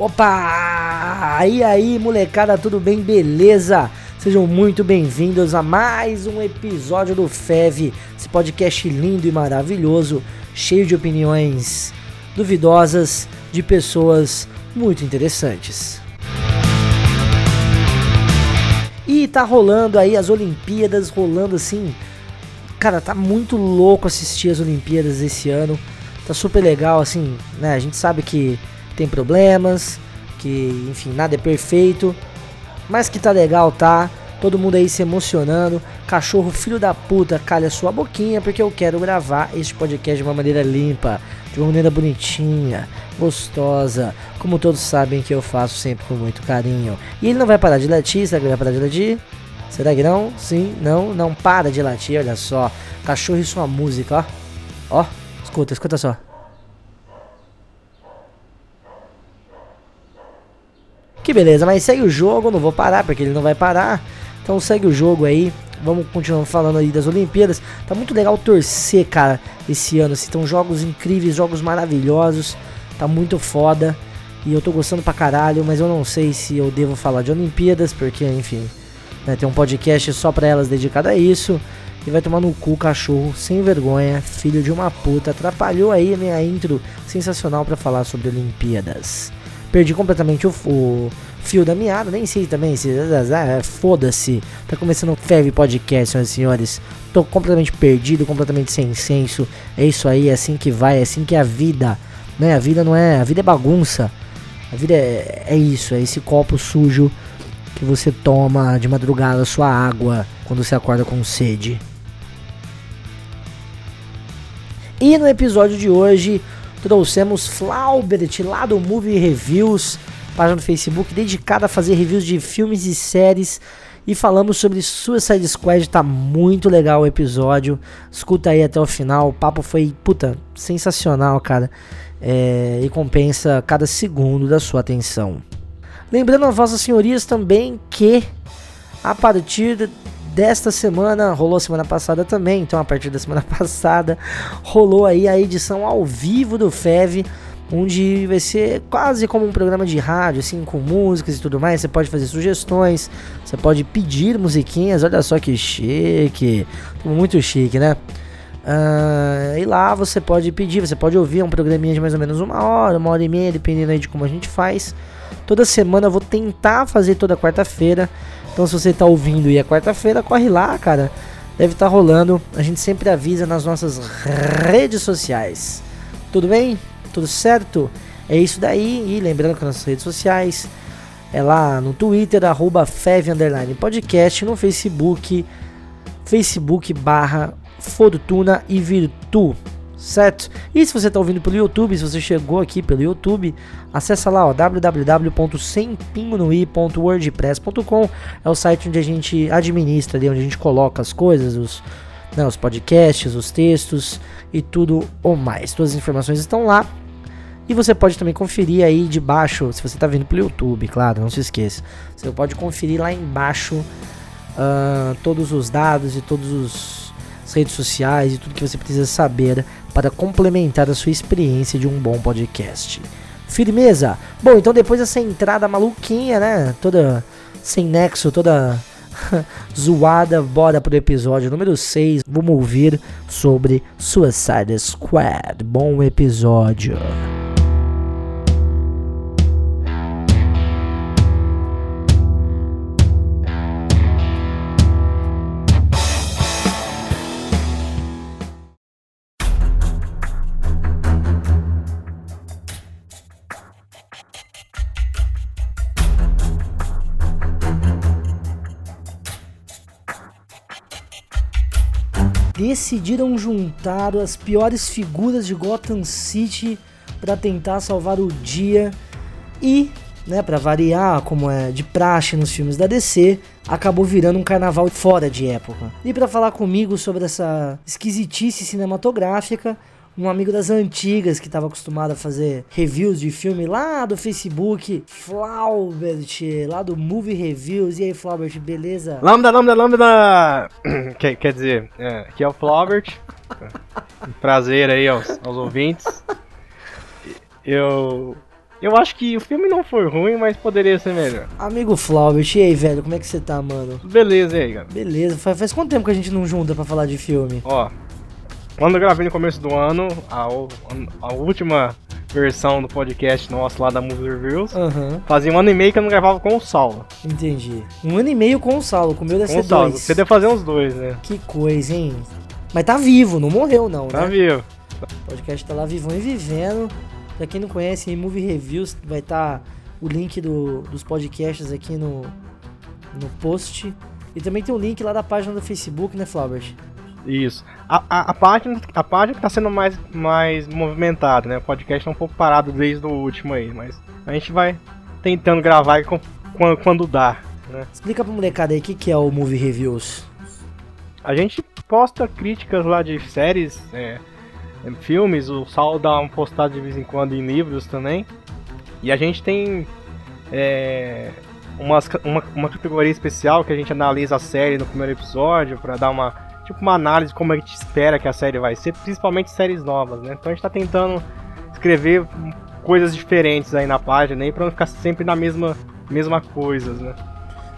Opa! E aí, molecada, tudo bem? Beleza? Sejam muito bem-vindos a mais um episódio do FEV, esse podcast lindo e maravilhoso, cheio de opiniões duvidosas de pessoas muito interessantes. E tá rolando aí as Olimpíadas, rolando assim. Cara, tá muito louco assistir as Olimpíadas esse ano. Tá super legal, assim, né? A gente sabe que tem problemas, que enfim, nada é perfeito, mas que tá legal, tá? Todo mundo aí se emocionando. Cachorro, filho da puta, calha sua boquinha, porque eu quero gravar este podcast de uma maneira limpa, de uma maneira bonitinha, gostosa, como todos sabem que eu faço sempre com muito carinho. E ele não vai parar de latir, será que ele vai parar de latir? Será que não? Sim, não, não para de latir, olha só. Cachorro e sua música, ó. Ó, escuta, escuta só. Que beleza, mas segue o jogo, não vou parar porque ele não vai parar. Então segue o jogo aí. Vamos continuar falando aí das Olimpíadas. Tá muito legal torcer, cara, esse ano. Assim, jogos incríveis, jogos maravilhosos. Tá muito foda. E eu tô gostando pra caralho, mas eu não sei se eu devo falar de Olimpíadas, porque, enfim, né, tem um podcast só pra elas dedicado a isso. E vai tomar no cu, cachorro, sem vergonha, filho de uma puta. Atrapalhou aí a minha intro sensacional para falar sobre Olimpíadas. Perdi completamente o, o fio da meada, nem sei também se. Ah, foda-se. Tá começando o Fev Podcast, senhoras e senhores. Tô completamente perdido, completamente sem senso. É isso aí, é assim que vai, é assim que é a vida. Né? A vida não é. A vida é bagunça. A vida é, é isso, é esse copo sujo que você toma de madrugada sua água quando você acorda com sede. E no episódio de hoje trouxemos Flaubert lá do Movie Reviews, página no Facebook dedicada a fazer reviews de filmes e séries. E falamos sobre Suicide Squad, tá muito legal o episódio. Escuta aí até o final, o papo foi, puta, sensacional, cara. É, e compensa cada segundo da sua atenção. Lembrando a vossas senhorias também que a partir desta semana, rolou semana passada também, então a partir da semana passada rolou aí a edição ao vivo do FEV, onde vai ser quase como um programa de rádio, assim, com músicas e tudo mais. Você pode fazer sugestões, você pode pedir musiquinhas, olha só que chique, muito chique, né? Uh, e lá você pode pedir, você pode ouvir um programinha de mais ou menos uma hora, uma hora e meia, dependendo aí de como a gente faz. Toda semana eu vou tentar fazer toda quarta-feira. Então se você está ouvindo e é quarta-feira, corre lá, cara. Deve estar tá rolando. A gente sempre avisa nas nossas redes sociais. Tudo bem? Tudo certo? É isso daí. E lembrando que nossas redes sociais é lá no Twitter, arroba Podcast, no Facebook, Facebook barra Fortuna e Virtu certo? E se você está ouvindo pelo YouTube, se você chegou aqui pelo YouTube, acessa lá www.sempingonoi.wordpress.com é o site onde a gente administra ali, onde a gente coloca as coisas, os, né, os podcasts, os textos e tudo o mais. Todas as informações estão lá. E você pode também conferir aí de baixo, se você está vindo pelo YouTube, claro, não se esqueça. Você pode conferir lá embaixo uh, todos os dados e todos os redes sociais e tudo que você precisa saber para complementar a sua experiência de um bom podcast. Firmeza? Bom, então depois dessa entrada maluquinha, né? Toda sem nexo, toda zoada, bora pro episódio número 6. Vamos ouvir sobre Suicide Squad. Bom episódio. Decidiram juntar as piores figuras de Gotham City para tentar salvar o dia e, né, para variar, como é de praxe nos filmes da DC, acabou virando um carnaval fora de época. E para falar comigo sobre essa esquisitice cinematográfica, um amigo das antigas que estava acostumado a fazer reviews de filme lá do Facebook, Flaubert, lá do Movie Reviews. E aí, Flaubert, beleza? Lambda, lambda, lambda! quer, quer dizer, é, aqui é o Flaubert. Prazer aí aos, aos ouvintes. Eu Eu acho que o filme não foi ruim, mas poderia ser melhor. Amigo Flaubert, e aí, velho, como é que você tá, mano? Beleza, e aí, cara? Beleza, faz, faz quanto tempo que a gente não junta pra falar de filme? Ó, quando eu gravei no começo do ano, a, a última versão do podcast nosso lá da Movie Reviews, Aham, fazia um ano e meio que eu não gravava com o Saulo. entendi. Um ano e meio com o Saulo, com o meu deve Com ser Saulo, dois. você deve fazer uns dois, né? Que coisa, hein? Mas tá vivo, não morreu não, Tá né? vivo. O podcast tá lá vivão e vivendo. Pra quem não conhece, em Movie Reviews vai estar o link do- dos podcasts aqui no, no post. E também tem o link lá da página do Facebook, né, Flaubert? Isso. A, a, a página, a página que tá sendo mais, mais movimentada, né? O podcast tá um pouco parado desde o último aí, mas a gente vai tentando gravar aí com- quando, dá, né? Explica pra molecada aí o que, que é o Movie Reviews. A gente posta críticas lá de séries, é, filmes, o Sal dá uma postada de vez em quando em livros também. E a gente tem é, umas uma, uma categoria especial que a gente analisa a série no primeiro episódio pra dar uma tipo uma análise de como a gente espera que a série vai ser, principalmente séries novas, né? Então a gente tá tentando escrever coisas diferentes aí na página aí para não ficar sempre na mesma mesma coisa, né?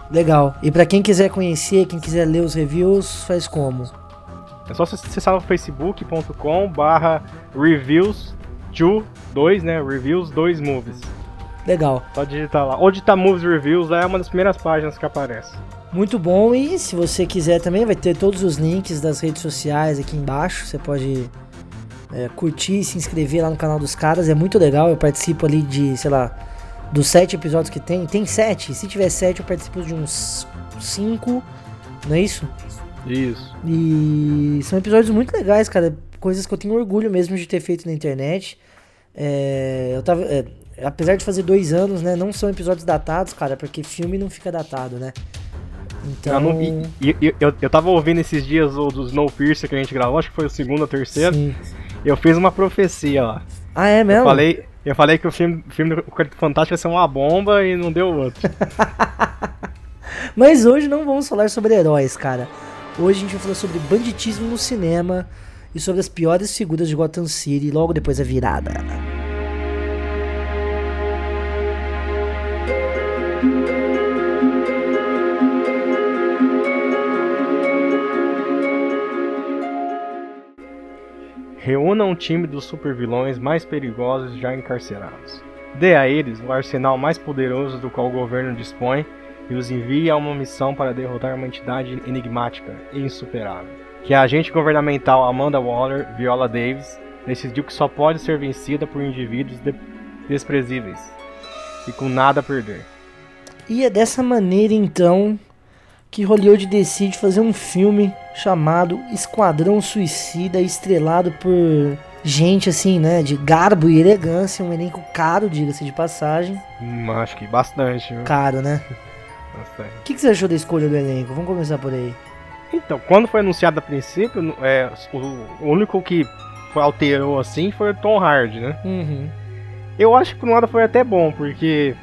Legal. E pra quem quiser conhecer, quem quiser ler os reviews, faz como? É só acessar o facebook.com barra reviews 2, né? Reviews 2 movies. Legal. Só digitar lá. Ou digitar movies reviews, lá é uma das primeiras páginas que aparece. Muito bom. E se você quiser também, vai ter todos os links das redes sociais aqui embaixo. Você pode é, curtir e se inscrever lá no canal dos caras. É muito legal. Eu participo ali de, sei lá, dos sete episódios que tem. Tem sete. Se tiver sete, eu participo de uns cinco. Não é isso? Isso. E são episódios muito legais, cara. Coisas que eu tenho orgulho mesmo de ter feito na internet. É, eu tava. é, apesar de fazer dois anos, né? Não são episódios datados, cara, porque filme não fica datado, né? Então. Eu, não- e- e- e- eu, eu tava ouvindo esses dias o do Snowpiercer que a gente gravou, acho que foi o segundo ou terceiro. sim. Eu fiz uma profecia lá. Ah, é mesmo? Eu falei, eu falei que o filme, filme do Quarteto Fantástico ia ser uma bomba e não deu outro. Mas hoje não vamos falar sobre heróis, cara. Hoje a gente vai falar sobre banditismo no cinema e sobre as piores figuras de Gotham City logo depois da virada. Reúna um time dos supervilões mais perigosos já encarcerados. Dê a eles o arsenal mais poderoso do qual o governo dispõe e os envie a uma missão para derrotar uma entidade enigmática e insuperável. Que a agente governamental Amanda Waller, Viola Davis, decidiu que só pode ser vencida por indivíduos de- desprezíveis e com nada a perder. E é dessa maneira então que Hollywood decide fazer um filme chamado Esquadrão Suicida, estrelado por gente assim, né, de garbo e elegância, um elenco caro, diga-se de passagem. Hum, acho que bastante, viu? Caro, né? Bastante. O que, que você achou da escolha do elenco? Vamos começar por aí. Então, quando foi anunciado a princípio, é, o, único que alterou assim foi o Tom Hardy, né? Uhum. Eu acho que por um lado foi até bom, porque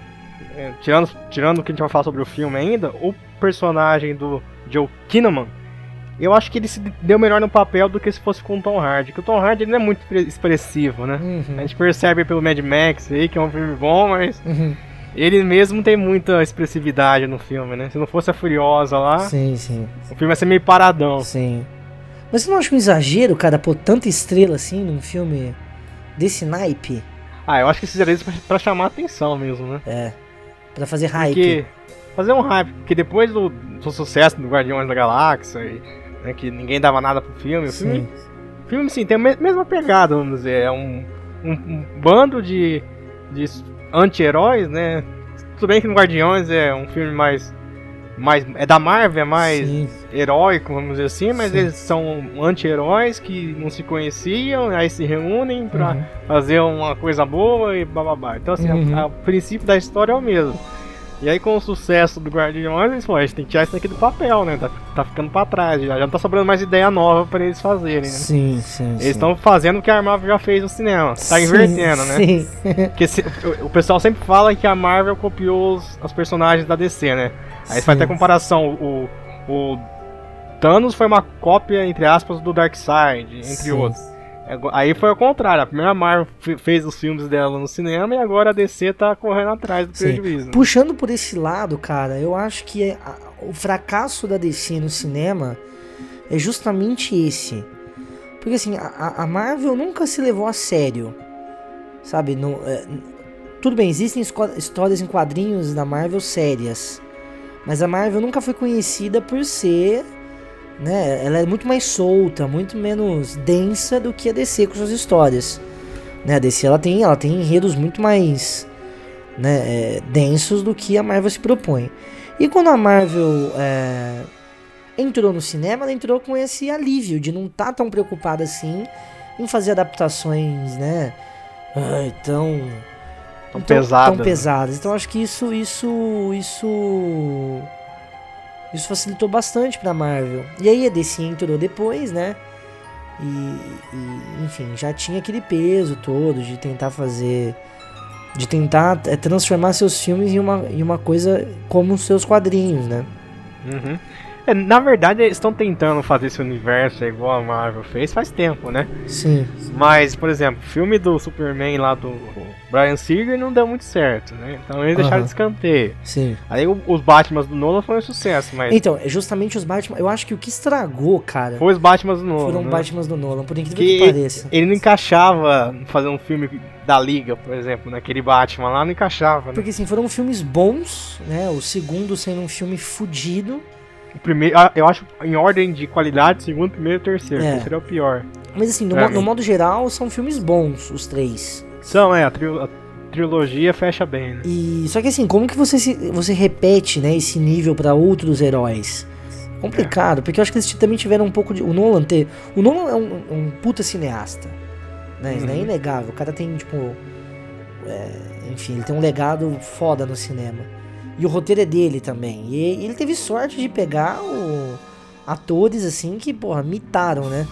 é, tirando, tirando o que a gente vai falar sobre o filme ainda, o personagem do Joe Kinnaman, eu acho que ele se deu melhor no papel do que se fosse com o Tom Hardy, que o Tom Hardy ele não é muito expre- expressivo, né? A Uhum. gente percebe pelo Mad Max aí que é um filme bom, mas Uhum. ele mesmo tem muita expressividade no filme, né? Se não fosse a Furiosa lá, Sim, sim, o filme ia ser meio paradão. sim. Mas você não acha um exagero, cara, pôr tanta estrela assim num filme desse naipe? Ah, eu acho que fizeram isso pra, pra chamar a atenção mesmo, né? É. Pra fazer hype. Porque fazer um hype, porque depois do, do sucesso do Guardiões da Galáxia, e, né, que ninguém dava nada pro filme, o filme, Sim. o filme sim, tem a me- mesma pegada, vamos dizer, é um, um, um bando de, de anti-heróis, né? Tudo bem que no Guardiões é um filme mais, mais é da Marvel, é mais Sim. heróico, vamos dizer assim, mas Sim. eles são anti-heróis que não se conheciam, aí se reúnem pra Uhum. fazer uma coisa boa e bababá. Então, assim, Uhum. a- a- o princípio da história é o mesmo. E aí, com o sucesso do Guardiões, eles falaram, a gente tem que tirar isso daqui do papel, né? Tá, tá ficando pra trás, já, já não tá sobrando mais ideia nova pra eles fazerem, né? Sim, sim. Eles estão fazendo o que a Marvel já fez no cinema. Tá invertendo, né? Sim. Porque se- o, o pessoal sempre fala que a Marvel copiou os, os personagens da DC, né? Aí faz Sim. até comparação. O, o Thanos foi uma cópia, entre aspas, do Darkseid, entre Sim. outros. Aí foi ao contrário, a primeira Marvel fez os filmes dela no cinema e agora a DC tá correndo atrás do prejuízo. Né? Puxando por esse lado, cara, eu acho que a, o fracasso da DC no cinema é justamente esse. Porque assim, a, a Marvel nunca se levou a sério. Sabe? No, é, tudo bem, existem histórias em quadrinhos da Marvel sérias. Mas a Marvel nunca foi conhecida por ser. Né, ela é muito mais solta, muito menos densa do que a DC com suas histórias. Né, a DC ela tem, ela tem enredos muito mais né, é, densos do que a Marvel se propõe. E quando a Marvel é, entrou no cinema, ela entrou com esse alívio de não estar tá tão preocupada assim em fazer adaptações, né? Ai, tão tão, pesadas. Tão né? pesadas. Então acho que isso isso isso isso facilitou bastante para Marvel. E aí a DC entrou depois, né? E, e, enfim, já tinha aquele peso todo de tentar fazer de tentar é, transformar seus filmes em uma, em uma coisa como os seus quadrinhos, né? Uhum. É, na verdade, eles estão tentando fazer esse universo igual a Marvel fez faz tempo, né? Sim. Mas, por exemplo, o filme do Superman lá do Brian Singer não deu muito certo, né? Então eles deixaram de escanteio. Sim. Aí os Batman do Nolan foram um sucesso, mas. Então, é justamente os Batman. Eu acho que o que estragou, cara. Foi os Batman do Nolan. Foram né? Batman do Nolan, por incrível que, que pareça. Ele não encaixava fazer um filme da Liga, por exemplo, naquele Batman lá, não encaixava. Né? Porque assim, foram filmes bons, né? O segundo sendo um filme fudido. O primeiro, ah, eu acho em ordem de qualidade, segundo, primeiro e terceiro. É. Terceiro é o pior. Mas assim, no, no, modo geral, são filmes bons, os três. São, é, a, tri trilogia fecha bem, né? E, só que assim, como que você, se, você repete né, esse nível para outros heróis? Complicado, é. porque eu acho que eles também tiveram um pouco de. O Nolan ter. O Nolan é um, um puta cineasta. Né? Isso uhum. é inegável. O cara tem, tipo. É, enfim, ele tem um legado foda no cinema. E o roteiro é dele também. E ele teve sorte de pegar o, atores assim que, porra, mitaram, né?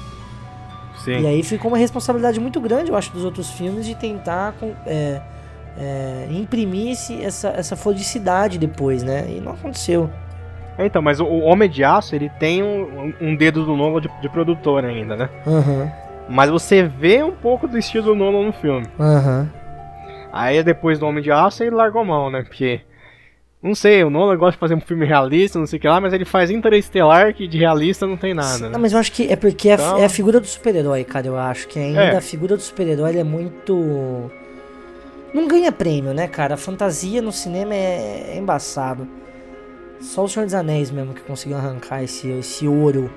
Sim. E aí ficou uma responsabilidade muito grande, eu acho, dos outros filmes de tentar é, é, imprimir esse, essa, essa felicidade depois, né? E não aconteceu. É, então, mas o, o, Homem de Aço, ele tem um, um dedo do Nolan de, de, produtor ainda, né? Uhum. Mas você vê um pouco do estilo do Nolan no filme. Uhum. Aí depois do Homem de Aço ele largou mão, né? Porque não sei, o Nolan gosta de fazer um filme realista, não sei o que lá, mas ele faz Interestelar que de realista não tem nada. Né? Não, mas eu acho que é porque então... é, a, figura do super-herói, cara. Eu acho que ainda é. a figura do super-herói é muito. Não ganha prêmio, né, cara? A fantasia no cinema é, é embaçado. Só o Senhor dos Anéis mesmo que conseguiu arrancar esse, esse ouro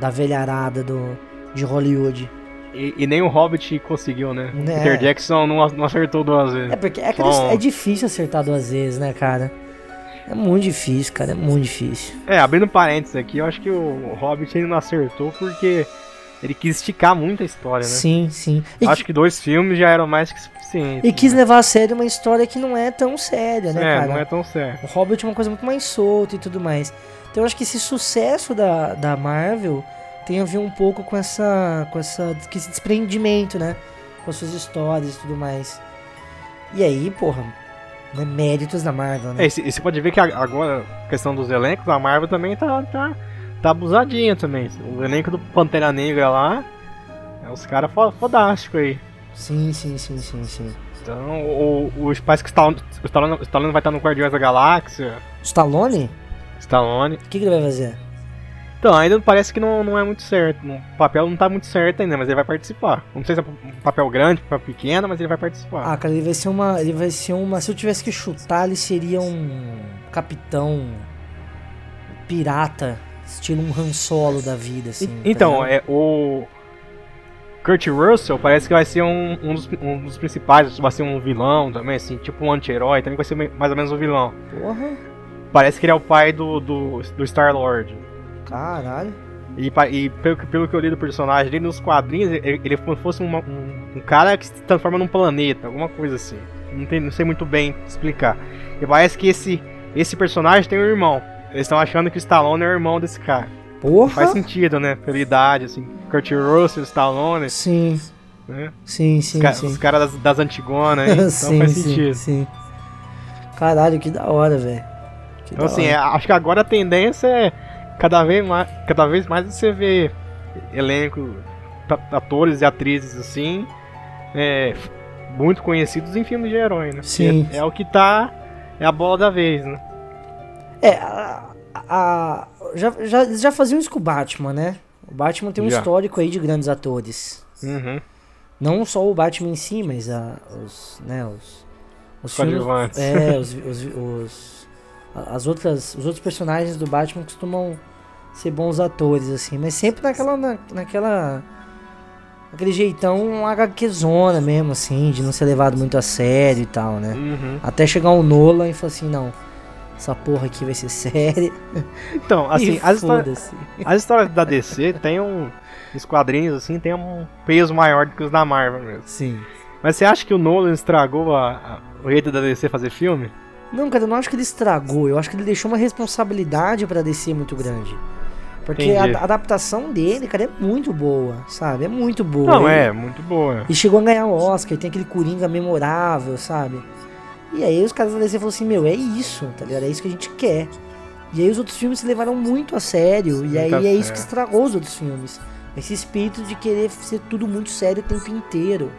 da velharada do, de Hollywood. E, e, nem o Hobbit conseguiu, né? É. Peter Jackson não, não acertou duas vezes. É porque é, é difícil acertar duas vezes, né, cara? É muito difícil, cara, é muito difícil. É, abrindo parênteses aqui, eu acho que o Hobbit ele não acertou porque ele quis esticar muito a história, né? Sim, sim. E acho que... que dois filmes já eram mais que suficiente. E quis né? levar a sério uma história que não é tão séria, né, é, cara? não é tão séria. O Hobbit é uma coisa muito mais solta e tudo mais. Então eu acho que esse sucesso da, da Marvel tem a ver um pouco com essa com essa com esse desprendimento, né? Com as suas histórias e tudo mais. E aí, porra, né, méritos da Marvel, né? É, e você pode ver que agora, questão dos elencos, a Marvel também tá, tá, tá abusadinha também. O elenco do Pantera Negra lá, é os caras fodásticos aí. Sim, sim, sim, sim, sim. Então, o, o, parece que o Stallone, o Stallone, o Stallone vai estar no Guardiões da Galáxia. Stallone? Stallone. O que, que ele vai fazer? Então, ainda parece que não, não é muito certo. O papel não tá muito certo ainda, mas ele vai participar. Não sei se é um papel grande, papel pequeno, mas ele vai participar. Ah, cara, ele vai ser uma. Ele vai ser uma. Se eu tivesse que chutar, ele seria um capitão pirata, estilo um Han Solo da vida, assim. Tá então, tá é o. Kurt Russell parece que vai ser um, um, dos, um, dos, principais, vai ser um vilão também, assim, tipo um anti-herói, também vai ser mais ou menos um vilão. Porra. Parece que ele é o pai do, do, do Star-Lord. Caralho. E, e pelo, pelo, que eu li do personagem dele nos quadrinhos, ele, ele fosse uma, um, um, cara que se transforma num planeta, alguma coisa assim. Não, tem, não sei muito bem explicar. E parece que esse, esse personagem tem um irmão. Eles estão achando que o Stallone é o irmão desse cara. Porra! Faz sentido, né? Pela idade, assim. Kurt Russell, Stallone. Sim. Né? Sim, sim, os, sim. Os caras das, das Antigonas, então sim, faz sentido. Sim, sim. Caralho, que da hora, velho. Então, assim, é, acho que agora a tendência é cada vez mais, cada vez mais você vê elenco atores e atrizes assim, é, muito conhecidos em filmes de herói, né? Sim. É, é, o que tá. É a bola da vez, né? É, a, a, já, já, já faziam isso com o Batman, né? O Batman tem um já. histórico aí de grandes atores. Uhum. Não só o Batman em si, mas a, os, né, os, os filmes, é, os, os, os, as outras, os outros personagens do Batman costumam ser bons atores, assim, mas sempre naquela, na, naquela, aquele jeitão HQzona mesmo, assim, de não ser levado muito a sério e tal, né? Uhum. Até chegar o Nolan e falar assim, não, essa porra aqui vai ser séria. Então, assim, as, histórias, as histórias da DC tem um, os quadrinhos, assim, tem um peso maior do que os da Marvel mesmo. Sim. Mas você acha que o Nolan estragou a, a, o jeito da DC fazer filme? Não, cara, eu não acho que ele estragou. Eu acho que ele deixou uma responsabilidade pra DC muito grande. Porque a, a, adaptação dele, cara, é muito boa, sabe? É muito boa. Não, é, muito boa. E chegou a ganhar o Oscar, tem aquele Coringa memorável, sabe? E aí os caras da DC falaram assim, meu, é isso, tá ligado? É isso que a gente quer. E aí os outros filmes se levaram muito a sério. Muito e aí é isso que estragou os outros filmes. Esse espírito de querer ser tudo muito sério o tempo inteiro.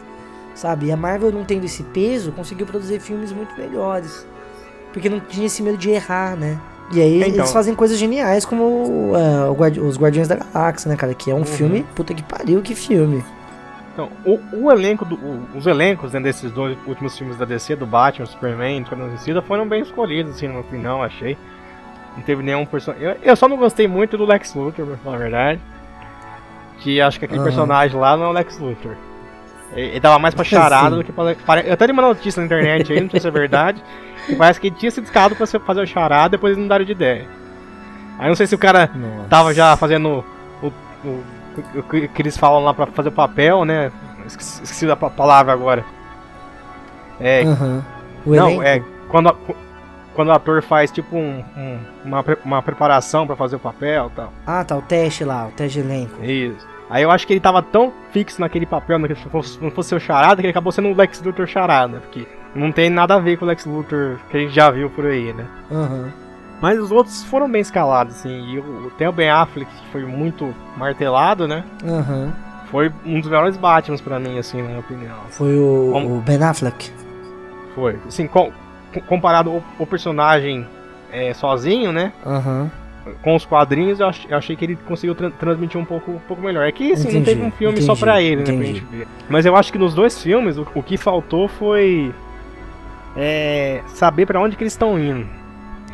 Sabe? E a Marvel não tendo esse peso, conseguiu produzir filmes muito melhores. Porque não tinha esse medo de errar, né? E aí então. eles fazem coisas geniais como uh, Guardi Os Guardiões da Galáxia, né, cara? Que é um uhum. filme, puta que pariu, que filme. Então, o, o elenco, do, o, os elencos né, desses dois últimos filmes da DC, do Batman, Superman, Esquadrão Suicida, foram bem escolhidos, assim, no final, achei. Não teve nenhum personagem. Eu, eu, só não gostei muito do Lex Luthor, pra falar a verdade. Que acho que aquele uhum. personagem lá não é o Lex Luthor. Ele, ele tava mais pra charada do que pra. Eu até li uma notícia na internet aí, não sei se é verdade. Parece que ele tinha sido escalado pra fazer o charada, depois eles não deram de ideia. Aí não sei se o cara Nossa. tava já fazendo o, o, o, que eles falam lá pra fazer o papel, né? Esqueci, esqueci a palavra agora. É. Uhum. não, é. Quando, quando o ator faz tipo um, um, uma, uma preparação para fazer o papel e tal. Ah, tá, o teste lá, o teste de elenco. Isso. Aí eu acho que ele tava tão fixo naquele papel, naquele, se não fosse o charada, que ele acabou sendo o Lex Luthor charada. Porque não tem nada a ver com o Lex Luthor que a gente já viu por aí, né? Uhum. Mas os outros foram bem escalados, assim. E o, tem o Ben Affleck, que foi muito martelado, né? Uhum. Foi um dos melhores Batmans pra mim, assim, na minha opinião. Foi o, o Ben Affleck? Foi. Assim, com, comparado o, o personagem é, sozinho, né? Uhum com os quadrinhos, eu, ach, eu achei que ele conseguiu tra transmitir um pouco, um pouco melhor. É que assim, entendi, não teve um filme entendi, só pra ele, entendi. né? Pra gente ver. Mas eu acho que nos dois filmes, o, o que faltou foi é, saber para onde que eles estão indo.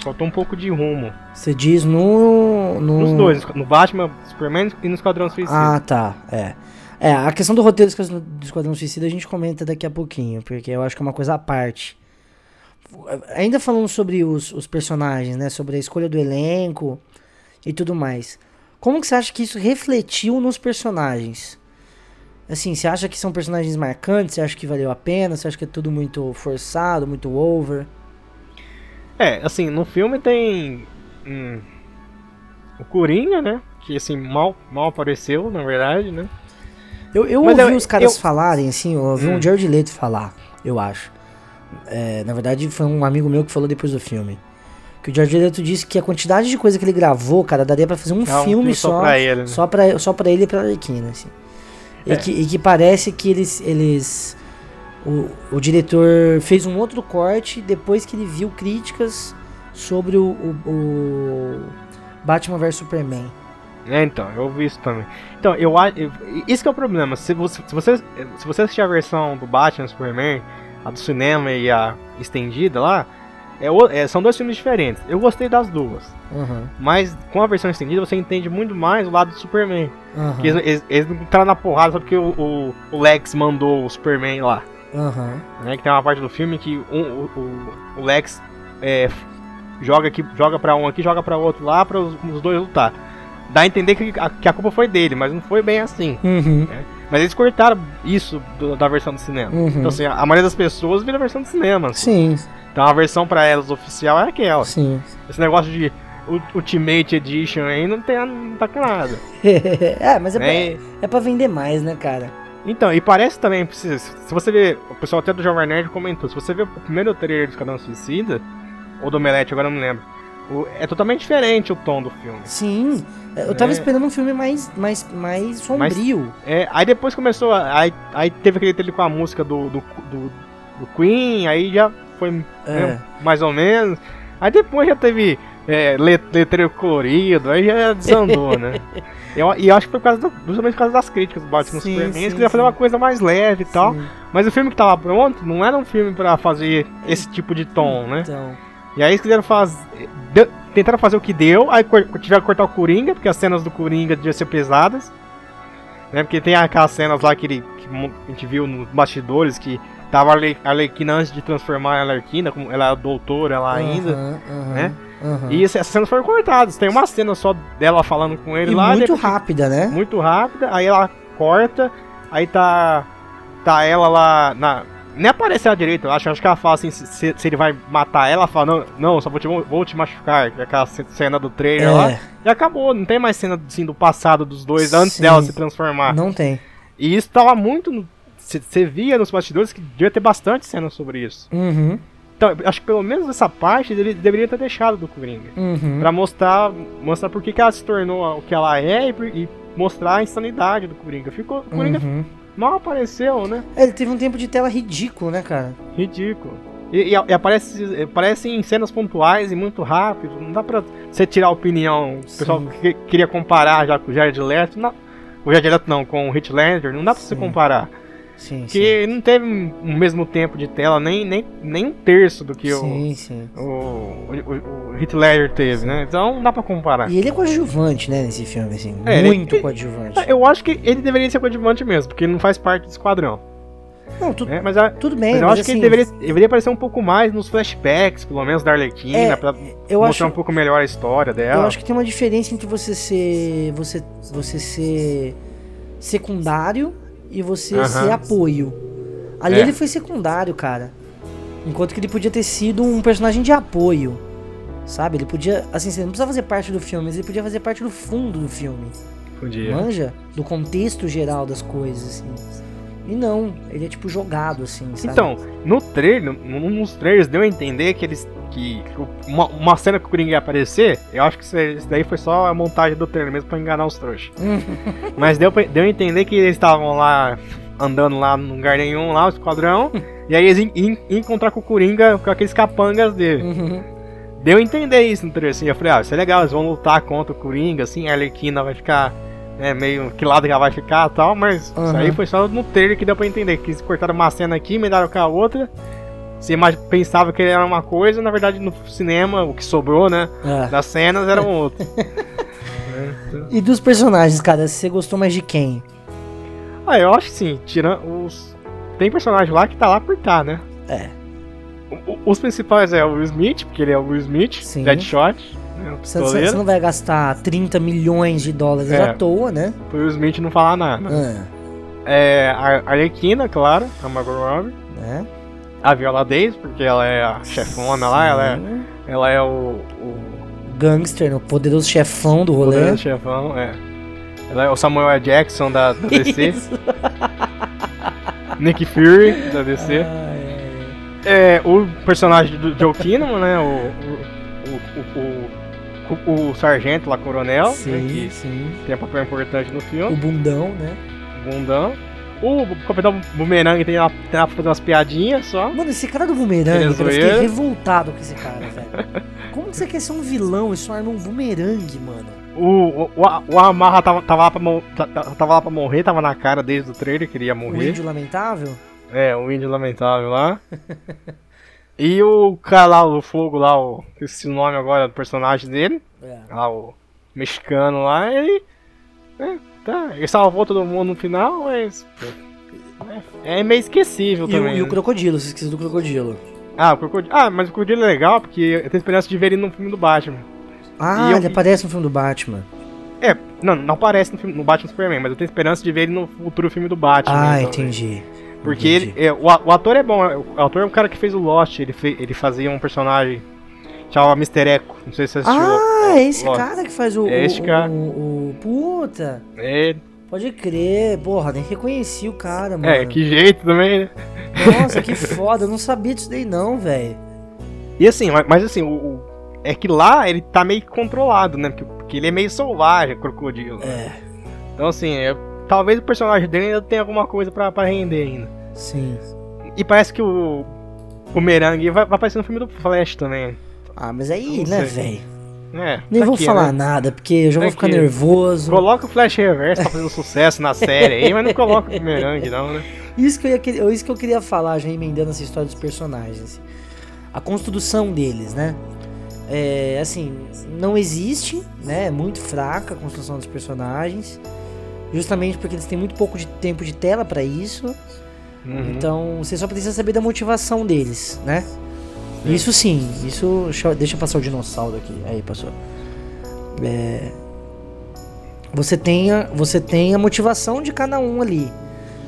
Faltou um pouco de rumo. Você diz no, no. Nos dois, no Batman, Superman e no Esquadrão Suicida. Ah, tá. É. É, a questão do roteiro do Esquadrão Suicida a gente comenta daqui a pouquinho, porque eu acho que é uma coisa à parte ainda falando sobre os, os personagens, né? Sobre a escolha do elenco e tudo mais. Como que você acha que isso refletiu nos personagens? Assim, você acha que são personagens marcantes? Você acha que valeu a pena? Você acha que é tudo muito forçado, muito over? É, assim, no filme tem hum, o Coringa, né? Que assim, mal, mal apareceu, na verdade, né? Eu, eu ouvi eu, os caras eu... falarem, assim, eu ouvi hum. um Jared Leto falar, eu acho é, na verdade, foi um amigo meu que falou depois do filme. Que o George Leto disse que a quantidade de coisa que ele gravou, cara, daria pra fazer um filme só, só pra ele, né? só, pra, só pra ele e pra Arlequina, assim. É. E, que, e que parece que eles. eles o, o diretor fez um outro corte depois que ele viu críticas sobre o, o, o Batman vs Superman. É, então, eu ouvi isso também. Então, eu acho. Isso que é o problema. Se você, se você, se você assistir a versão do Batman Superman, a do cinema e a estendida lá, é, é, são dois filmes diferentes. Eu gostei das duas. Uhum. Mas com a versão estendida você entende muito mais o lado do Superman. Uhum. Eles, eles, eles, não entraram na porrada só porque o, o, o Lex mandou o Superman lá. Uhum. Né, que tem uma parte do filme que um, o, o, Lex é, joga, aqui, joga pra um aqui, joga pra outro lá, para os, os dois lutar. Dá a entender que a, que a culpa foi dele, mas não foi bem assim. Uhum. Né? Mas eles cortaram isso do, da versão do cinema. Uhum. Então, assim, a, a, maioria das pessoas vira a versão do cinema. Assim. Sim. Então a versão pra elas oficial é aquela. Sim. Esse negócio de Ultimate Edition aí não, tem, não tá com nada. é, mas é, é, pra, é pra vender mais, né, cara? Então, e parece também, se, se você ver, o pessoal até do Jovem Nerd comentou, se você ver o primeiro trailer do Esquadrão Suicida, ou do Omelete, agora não lembro, o- é totalmente diferente o tom do filme. Sim. Eu tava É. esperando um filme mais, mais, mais sombrio. É, aí depois começou, a- aí, aí teve aquele dele com a música do, do, do, do Queen, aí já foi É. né, mais ou menos. Aí depois já teve é, let- letreiro colorido, aí já desandou, né? Eu, e acho que foi por causa do, justamente por causa das críticas do Batman Sim, Superman. sim, Eles queriam fazer uma coisa mais leve e tal. Sim. Mas o filme que tava pronto não era um filme pra fazer esse tipo de tom, né? Então. E aí eles quiseram fazer. deu- tentaram fazer o que deu, aí tiveram que cortar o Coringa, porque as cenas do Coringa deviam ser pesadas. Né? Porque tem aquelas cenas lá que, ele, que a gente viu nos bastidores que tava a a Arlequina antes de transformar ela Arlequina, como ela é doutora lá ainda. Aham, né? aham. E essas cenas foram cortadas. Tem uma cena só dela falando com ele E lá. muito depois- rápida, né? muito rápida, aí ela corta, aí tá. Tá ela lá na. Nem aparece ela direito, acho, acho que ela fala assim, se, se ele vai matar ela, ela fala, não, não só vou te, vou te machucar, é aquela ce- cena do trailer lá. É, E acabou, não tem mais cena assim, do passado dos dois antes Sim. dela se transformar. não tem. E isso tava muito. Você via nos bastidores que devia ter bastante cena sobre isso. Uhum, Então, acho que pelo menos essa parte ele deveria ter deixado do Coringa. uhum. Pra mostrar, mostrar por que, que ela se tornou o que ela é e, e mostrar a insanidade do Coringa. Ficou, o Coringa Uhum. mal apareceu, né? É, Ele teve um tempo de tela ridículo, né, cara? Ridículo. E, e- e aparece, aparece em cenas pontuais e muito rápido. Não dá pra você tirar a opinião. O pessoal que- queria comparar já com o Jared Leto. Não, o Jared Leto não, com o Heath Ledger. Não dá pra você Sim. comparar. Sim, sim. Porque não teve o mesmo tempo de tela, nem, nem, nem um terço do que o, Sim, sim. o, o, o Heath Ledger teve, né? Então não dá pra comparar. E ele é coadjuvante, né, nesse filme, assim. É, muito ele- coadjuvante. Eu acho que ele deveria ser coadjuvante mesmo, porque ele não faz parte do esquadrão. Não, tu- né? Mas, a- tudo bem, mas eu mas acho que assim, ele deveria, deveria aparecer um pouco mais nos flashbacks, pelo menos da Arlequina, É, pra eu mostrar acho, um pouco melhor a história dela. eu acho que tem uma diferença entre você ser você você ser secundário e você ser apoio. Ali É. ele foi secundário, cara. Enquanto que ele podia ter sido um personagem de apoio. Sabe? Ele podia, assim, você não precisava fazer parte do filme, mas ele podia fazer parte do fundo do filme. Podia. Manja? Do contexto geral das coisas, assim. E não, ele é tipo jogado, assim, sabe? Então, no trailer, nos trailers deu a entender que eles. que uma, uma cena que o Coringa ia aparecer, eu acho que isso, isso daí foi só a montagem do trailer mesmo pra enganar os trouxas. Mas deu, pra- deu a entender que eles estavam lá andando lá num lugar nenhum, lá, o esquadrão, e aí eles iam, iam encontrar com o Coringa com aqueles capangas dele. Uhum. Deu a entender isso no trailer, assim. Eu falei, ah, isso é legal, eles vão lutar contra o Coringa, assim, a Arlequina vai ficar. Né, meio que lado que ela vai ficar e tal, mas isso Aham. aí foi só no trailer que deu pra entender. Que eles cortaram uma cena aqui, emendaram com a outra. Você pensava que ele era uma coisa, na verdade no cinema, o que sobrou, né, É. das cenas era um outro. E dos personagens, cara, você gostou mais de quem? ah, eu acho que sim, tirando os. Tem personagem lá que tá lá por tá, né? É. O- Os principais é o Will Smith, porque ele é o Will Smith, Sim. Deadshot, né, Você você não vai gastar 30 milhões de dólares É. à toa, né? Pro Smith não falar nada. Ah, É a Arlequina, claro, a Margot Robbie. né? A Viola Davis, porque ela é a chefona lá, ela é, Sim. ela é o, o Gangster, né? o poderoso chefão do rolê. poderoso chefão, é. Ela é o Samuel. Jackson da, da DC. Nick Fury da DC. Ah, é. É, o personagem do Joe Kinnaman, né, o, o, o, o, o, o sargento lá, coronel, né, Sim, que sim. tem um papel importante no O filme, bundão, né? bundão. O Capitão Boomerang tem lá, pra fazer umas piadinhas só. Mano, esse cara do bumerangue, é eu fiquei revoltado com esse cara, velho. Como que você quer ser um vilão e só arma um bumerangue, mano? O, o, o, o Amarra tava, tava, lá pra, tava lá pra morrer, tava na cara desde o trailer que ele ia O morrer. índio lamentável? É, o índio lamentável lá. e o cara lá, o fogo lá, o. O nome agora do personagem dele. É. Lá, o mexicano lá, ele. É, tá. Ele salvou todo mundo no final, mas. É, é meio esquecível E o, também. e o né? crocodilo, você esqueceu do crocodilo. Ah, o crocodilo. Ah, mas o crocodilo é legal porque eu tenho esperança de ver ele no filme do Batman. Ah, eu- ele aparece no filme do Batman. É, não, não aparece no, filme, no Batman Superman, mas eu tenho esperança de ver ele no futuro filme do Batman. Ah, então, entendi. Porque ele, é, o, o ator é bom, é, o ator é o cara que fez o Lost, ele, fe- ele fazia um personagem chamava Mr. Echo, não sei se você assistiu. Ah, é esse Lost. cara que faz o. É esse o- cara. O, o- Puta! É, Pode crer, porra, nem reconheci o cara, mano. é, que jeito também, né? Nossa, que foda, eu não sabia disso daí não, velho. E assim, mas, mas assim, o, o- é que lá ele tá meio controlado, né? Porque, porque ele é meio selvagem, crocodilo. É, Então, assim, é- talvez o personagem dele ainda tenha alguma coisa pra, pra render ainda. sim. E parece que o. O Merengue vai, vai aparecer no filme do Flash também. Ah, mas aí, né, velho? É. Nem tá vou aqui, falar né? nada, porque eu já vou Tá ficar aqui. nervoso. Coloca o Flash Reverso, tá fazendo sucesso na série aí, mas não coloca o Merengue, não, né? Isso que, eu ia, isso que eu queria falar, já emendando essa história dos personagens. A construção deles, né? É, assim, não existe, né? É muito fraca a construção dos personagens. Justamente porque eles têm muito pouco de tempo de tela pra isso. Uhum. Então, você só precisa saber da motivação deles, né? Sim. Isso sim, isso. Deixa, eu- passar o dinossauro aqui. Aí, passou. É, você, tem a, você tem a motivação de cada um ali.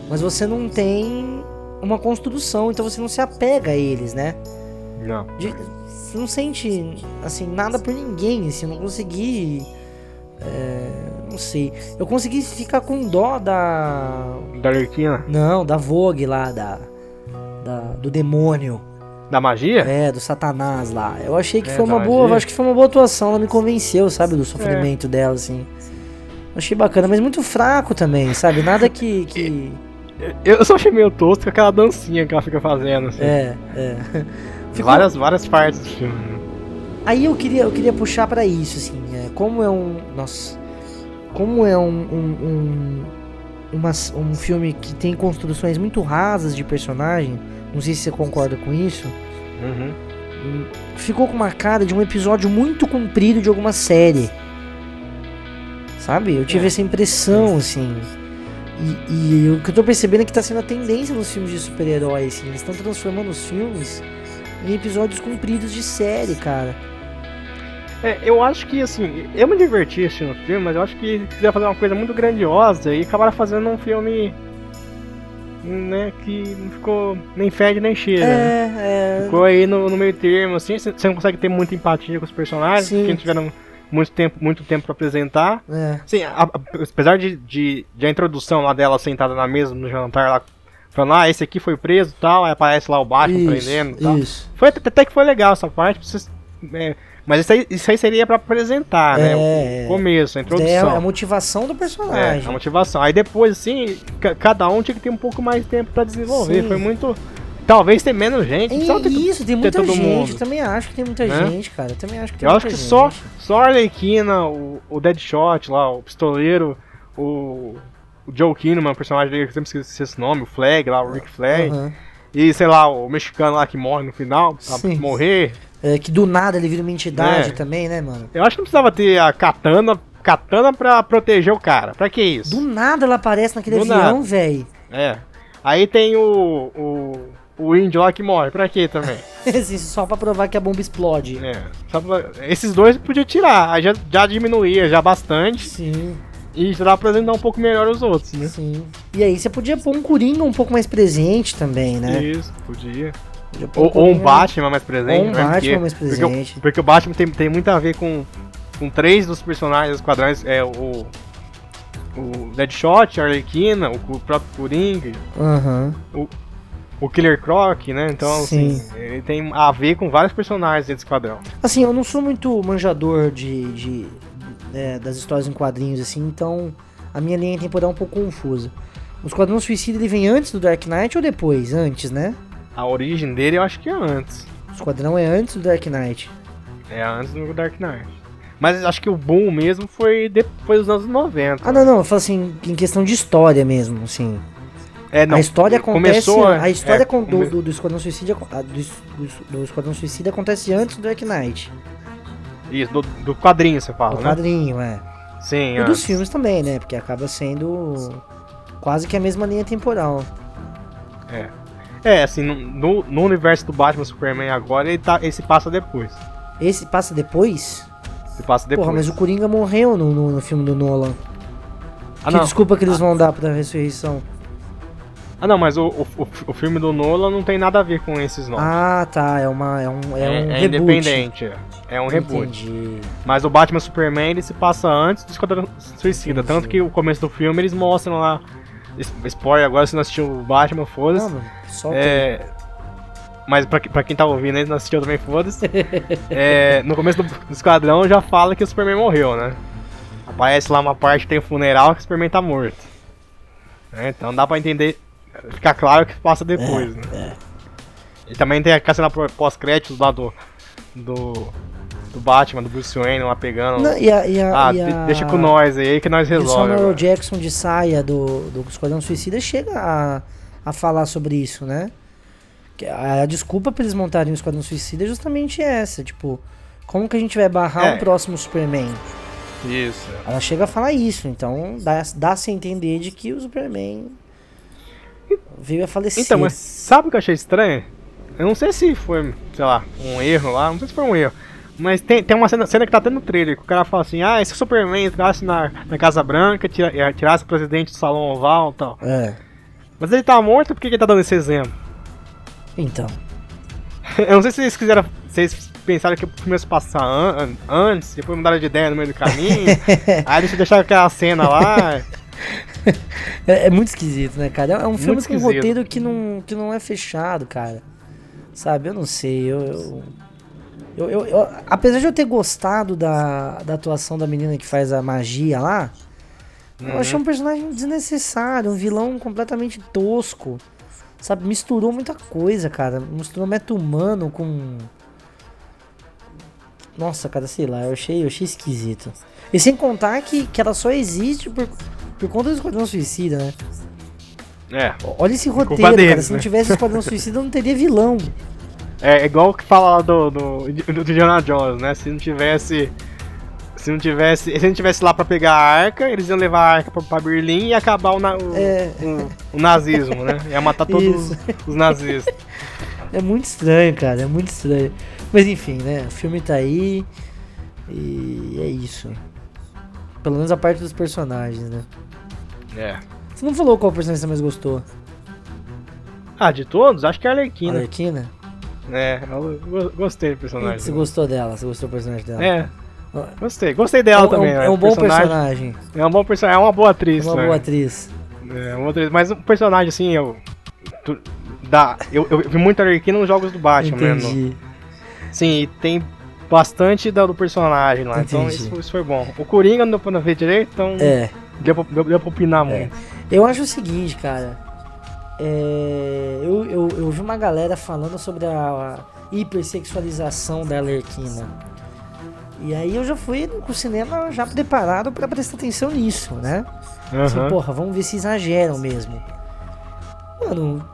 Mas você não tem uma construção, então você não se apega a eles, né? Não. De- você não sente, assim, nada por ninguém, assim, não consegui. é, não sei. Eu consegui ficar com dó da. Da Arlequina? Não, da Vogue lá, da. da do demônio. Da magia? É, do Satanás lá. Eu achei que É, foi uma boa. magia. Acho que foi uma boa atuação, ela me convenceu, sabe, do É. sofrimento dela, assim. Achei bacana, mas muito fraco também, sabe? Nada que. que... Eu só achei meio tosco com aquela dancinha que ela fica fazendo, assim. É, é. Ficou- Várias, várias partes do filme. né? Aí eu queria, eu queria puxar pra isso, assim, é, como é um, nossa, como é um, um, um, uma- um filme que tem construções muito rasas de personagem, não sei se você concorda com isso, Uhum. hum, ficou com uma cara de um episódio muito comprido de alguma série, sabe? Eu tive É. essa impressão, assim, e, e o que eu tô percebendo é que tá sendo a tendência nos filmes de super-heróis, assim, eles estão transformando os filmes em episódios compridos de série, cara. É, eu acho que, assim, eu me diverti assistindo o filme, mas eu acho que quiser fazer uma coisa muito grandiosa e acabaram fazendo um filme, né, que não ficou nem fede nem cheira, né? É, é. Ficou aí no, no meio termo, assim, você não consegue ter muita empatia com os personagens, Sim. porque não tiveram muito tempo, muito tempo pra apresentar. é. Assim, a- a- apesar de, de, de a introdução lá dela sentada na mesa no jantar lá, falando, ah, esse aqui foi preso e tal, aí aparece lá o Batman prendendo e tal. isso. Foi até até que foi legal essa parte, pra vocês, é, mas isso aí, isso aí seria pra apresentar, né? É, O começo, a é, é introdução. a motivação do É, personagem. a motivação. Aí depois, assim, ca- cada um tinha que ter um pouco mais de tempo pra desenvolver. Sim. Foi muito. Talvez ter menos gente. É ter- isso, tem muita gente. mundo. Eu também acho que tem muita Né? gente, cara. Eu também acho que tem Eu acho que gente. só, só a Arlequina, o, o Deadshot lá, o pistoleiro, o, o Joe Kinnaman, o personagem dele, que eu sempre esqueci esse nome, o Flag lá, o Rick Flag. E sei lá, o mexicano lá que morre no final, pra Sim. morrer. É, que do nada ele vira uma entidade É. também, né, mano? Eu acho que não precisava ter a katana, katana pra proteger o cara. Pra que isso? Do nada ela aparece naquele Do avião, velho. É. Aí tem o, o, o índio lá que morre. Pra quê também? Assim, só pra provar que a bomba explode. É. Pra- Esses dois podia tirar. Aí já, já diminuía já bastante. Sim, E já dá pra apresentar um pouco melhor os outros, né? sim. E aí você podia pôr um Coringa um pouco mais presente também, né? Isso, podia. Ou, ou um Batman mais presente. Ou um né? Batman Porque- mais Porque, presente. o- porque o Batman tem, tem muito a ver com, com três dos personagens dos quadrões. É o. O Deadshot, a Arlequina, o, o próprio Coringa, Aham. o Killer Croc, né? Então, Sim. assim, ele tem a ver com vários personagens desse quadrão. Assim, eu não sou muito manjador de, de é, das histórias em quadrinhos, assim, então a minha linha temporal é um pouco confusa. O Esquadrão Suicida ele vem antes do Dark Knight ou depois? Antes, né? A origem dele eu acho que é antes. O Esquadrão é antes do Dark Knight. É antes do Dark Knight. Mas acho que o boom mesmo foi depois dos anos 90. Ah, não, não, eu falo assim, em questão de história mesmo, assim. É, não, a história acontece. começou, a história é, do, come- do, do Esquadrão Suicida a- do, do, do Esquadrão Suicida acontece antes do Dark Knight. Isso, do, do quadrinho você fala, Do né? quadrinho, é. Sim, E antes. dos filmes também, né? Porque acaba sendo quase que a mesma linha temporal. É. É, assim, no, no, universo do Batman Superman agora, ele, tá, ele se passa depois. Esse passa depois? Se passa depois. Porra, mas o Coringa morreu no, no, no filme do Nolan. ah, que não. desculpa que eles vão dar pra ressurreição. ah, não, mas o, o, o, filme do Nolan não tem nada a ver com esses nomes. Ah, tá. É, uma, é um, é um é, reboot. independente. é. É um reboot. Entendi. Mas o Batman Superman ele se passa antes do Esquadrão Suicida. Entendi. Tanto que o começo do filme eles mostram lá. Spoiler agora, se não assistiu o Batman, foda-se. É, mas pra, pra quem tá ouvindo aí, não assistiu também, foda-se. é, no começo do, do esquadrão já fala que o Superman morreu, né? Aparece lá uma parte que tem um funeral que o Superman tá morto. É, então dá pra entender, ficar claro o que passa depois, É, né? E também tem a cena pós-créditos lá do, do. Do Batman, do Bruce Wayne lá pegando. Não, e a, e a, ah, e a- deixa com nós aí que nós E o resolvemos. Samuel agora. Jackson de saia do, do Esquadrão Suicida chega a, a falar sobre isso, né? A, a desculpa pra eles montarem o Esquadrão Suicida é justamente essa, tipo, como que a gente vai barrar É. um próximo Superman? Isso. Ela chega a falar isso, então dá- dá-se a entender de que o Superman veio a falecer. Então, mas sabe o que eu achei estranho? Eu não sei se foi, sei lá, um erro lá, não sei se foi um erro. Mas tem, tem uma cena, cena que tá até no trailer, que o cara fala assim, ah, e se o Superman entrasse na, na Casa Branca, tira, eh, tirasse o presidente do Salão Oval e tal. É, Mas ele tá morto, por que que ele tá dando esse exemplo? então. Eu não sei se vocês quiseram. Vocês pensaram que o filme ia se passar an- an- antes, depois mudaram de ideia no meio do caminho. aí eles deixaram aquela cena lá. É, é muito esquisito, né, cara? É um filme com um roteiro que não, que não é fechado, cara. Sabe, eu não sei, eu... eu... eu- eu- eu- apesar de eu ter gostado da, da atuação da menina que faz a magia lá, eu achei um personagem desnecessário, um vilão completamente tosco. Sabe, misturou muita coisa, cara. Misturou meta humano com. Nossa, cara, sei lá, eu achei, eu achei esquisito. E sem contar que, que ela só existe por, por conta do Esquadrão Suicida, né? É. Olha esse roteiro, cara. deles, Se não né? tivesse Esquadrão Suicida, não teria vilão. É igual o que fala lá do, do, do, Indiana Jones, né? Se não tivesse. Se não tivesse. Se não tivesse lá pra pegar a arca, eles iam levar a arca pra, pra Berlim e acabar o, o, É. o- o nazismo, né? Ia matar todos os, os nazistas. É muito estranho, cara. É muito estranho. Mas enfim, né? O filme tá aí. E é isso. Pelo menos a parte dos personagens, né? É. Você não falou qual personagem você mais gostou? Ah, de todos? Acho que é a Arlequina. Arlequina? É, eu go- gostei do personagem. Você gostou dela? Você gostou do personagem dela? É, gostei. Gostei É dela um, também. é um- né? é um bom personagem. É um bom personagem. É uma boa É atriz. uma né? boa atriz. É, uma boa atriz. Mas um personagem assim, eu. tu- dá, eu, eu vi muito Arlequina nos jogos do Batman, né? Entendi. Sim, e tem bastante da- do personagem lá. Então Entendi. isso, isso foi bom. O Coringa não deu pra ver direito, então É. deu, pra, deu, deu pra opinar É. muito. Eu acho o seguinte, cara. É, eu, eu, eu vi uma galera falando sobre a, a hipersexualização da Alerquina. E aí eu já fui no cinema já preparado pra prestar atenção nisso, né? Assim, Aham. porra, vamos ver se exageram mesmo. Mano,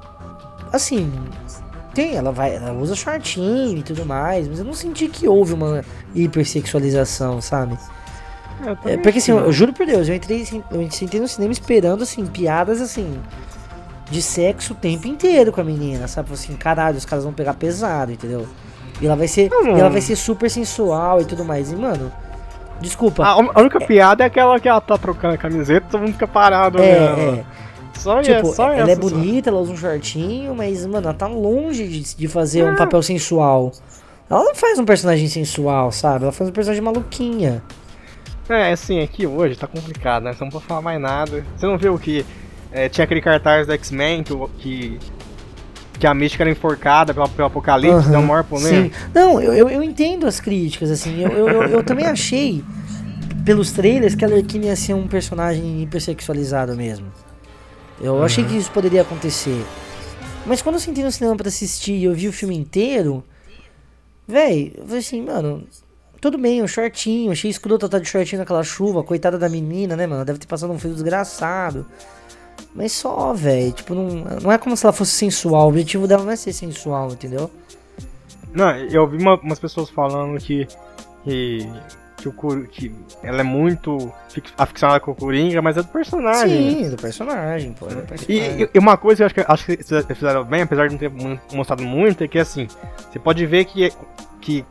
assim, tem, ela vai, ela usa shortinho e tudo mais, mas eu não senti que houve uma hipersexualização, sabe? É, porque assim, eu, eu juro por Deus, eu entrei, assim, eu entrei no cinema esperando assim, piadas assim, de sexo o tempo inteiro com a menina, sabe? Falei Assim, caralho, os caras vão pegar pesado, entendeu? E ela vai ser, e ela vai ser super sensual e tudo mais. E, mano, desculpa. A, a única piada é aquela que ela tá trocando a camiseta e todo mundo fica parado é, é. Só, Tipo, é, só ela é essa, só. bonita, ela usa um shortinho, mas, mano, ela tá longe de, de fazer um papel sensual. Ela não faz um personagem sensual, sabe? Ela faz um personagem maluquinha. É, assim, aqui hoje tá complicado, né? Você não pode falar mais nada. Você não viu que é, tinha aquele cartaz do X-Men que, que, que a mística era enforcada pelo, pelo apocalipse, Aham, deu maior polêmica? Sim. Não, eu, eu, entendo as críticas, assim. Eu, eu, eu, eu também achei, pelos trailers, que a Lerquina ia ser um personagem hipersexualizado mesmo. Eu achei que isso poderia acontecer. Mas quando eu sentei no cinema pra assistir e eu vi o filme inteiro, véi, eu falei assim, mano, tudo bem, um shortinho, achei escroto ela tá de shortinho naquela chuva, coitada da menina, né, mano? Deve ter passado um frio desgraçado. Mas só, velho, tipo, não, não é como se ela fosse sensual. O objetivo dela não é ser sensual, entendeu? Não, eu vi uma- umas pessoas falando que, que, que, o, que ela é muito fic- aficionada com o Coringa, mas é do personagem. Sim, do personagem, pô. é do personagem. e- e uma coisa que eu acho que, acho que eles fizeram bem, apesar de não ter mostrado muito, é que assim, você pode ver que, que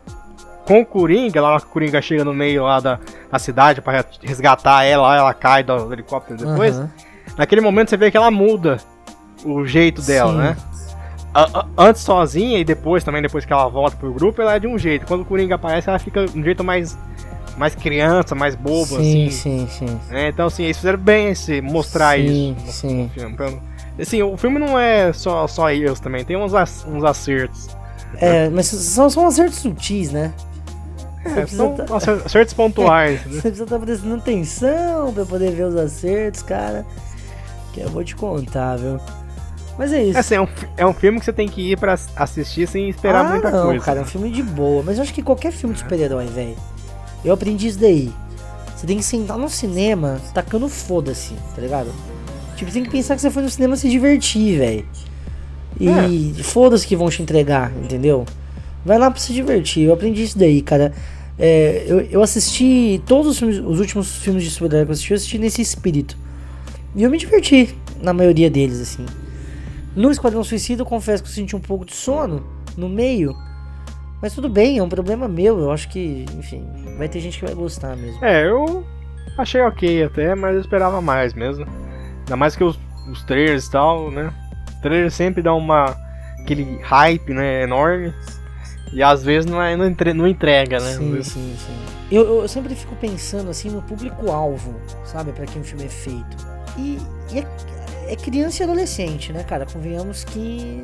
com o Coringa, lá o Coringa chega no meio lá da, da cidade pra resgatar ela, ela cai do helicóptero depois, Aham. Naquele momento você vê que ela muda o jeito dela, Sim. né? A- a- Antes sozinha e depois também, depois que ela volta pro grupo, ela é de um jeito. Quando o Coringa aparece, ela fica de um jeito mais, mais criança, mais bobo, sim, assim. sim, sim. né? Então, assim, eles fizeram bem esse, mostrar Sim, isso sim. no filme. pra- Assim, o filme não é só, só erros também, tem uns, uns acertos. É, mas são, são acertos sutis, né? É, são tá... acertos pontuais. né? Você precisa estar tá prestando atenção pra poder ver os acertos, cara. Que eu vou te contar, viu? Mas é isso. É, assim, é, um, é um filme que você tem que ir pra assistir sem esperar ah, muita não, coisa. cara, é um filme de boa. Mas eu acho que qualquer filme de super-herói, velho. Eu aprendi isso daí. Você tem que sentar no cinema tacando foda-se, tá ligado? Tipo, tem que pensar que você foi no cinema se divertir, velho. E é. foda-se que vão te entregar, entendeu? Vai lá pra se divertir. Eu aprendi isso daí, cara. É, eu, eu assisti todos os, filmes, os últimos filmes de super-herói que eu assisti, eu assisti nesse espírito. E eu me diverti na maioria deles, assim. No Esquadrão Suicida, eu confesso que eu senti um pouco de sono no meio. Mas tudo bem, é um problema meu. Eu acho que, enfim, vai ter gente que vai gostar mesmo. É, eu achei ok até, mas eu esperava mais mesmo. Ainda mais que os, os trailers e tal, né? Os trailers sempre dão uma. aquele hype, né? Enorme. E às vezes não, é, não, entre, não entrega, né? Sim, sim, sim. Eu, eu sempre fico pensando assim no público-alvo, sabe? para quem o filme é feito. E, e é, é criança e adolescente, né, cara? Convenhamos que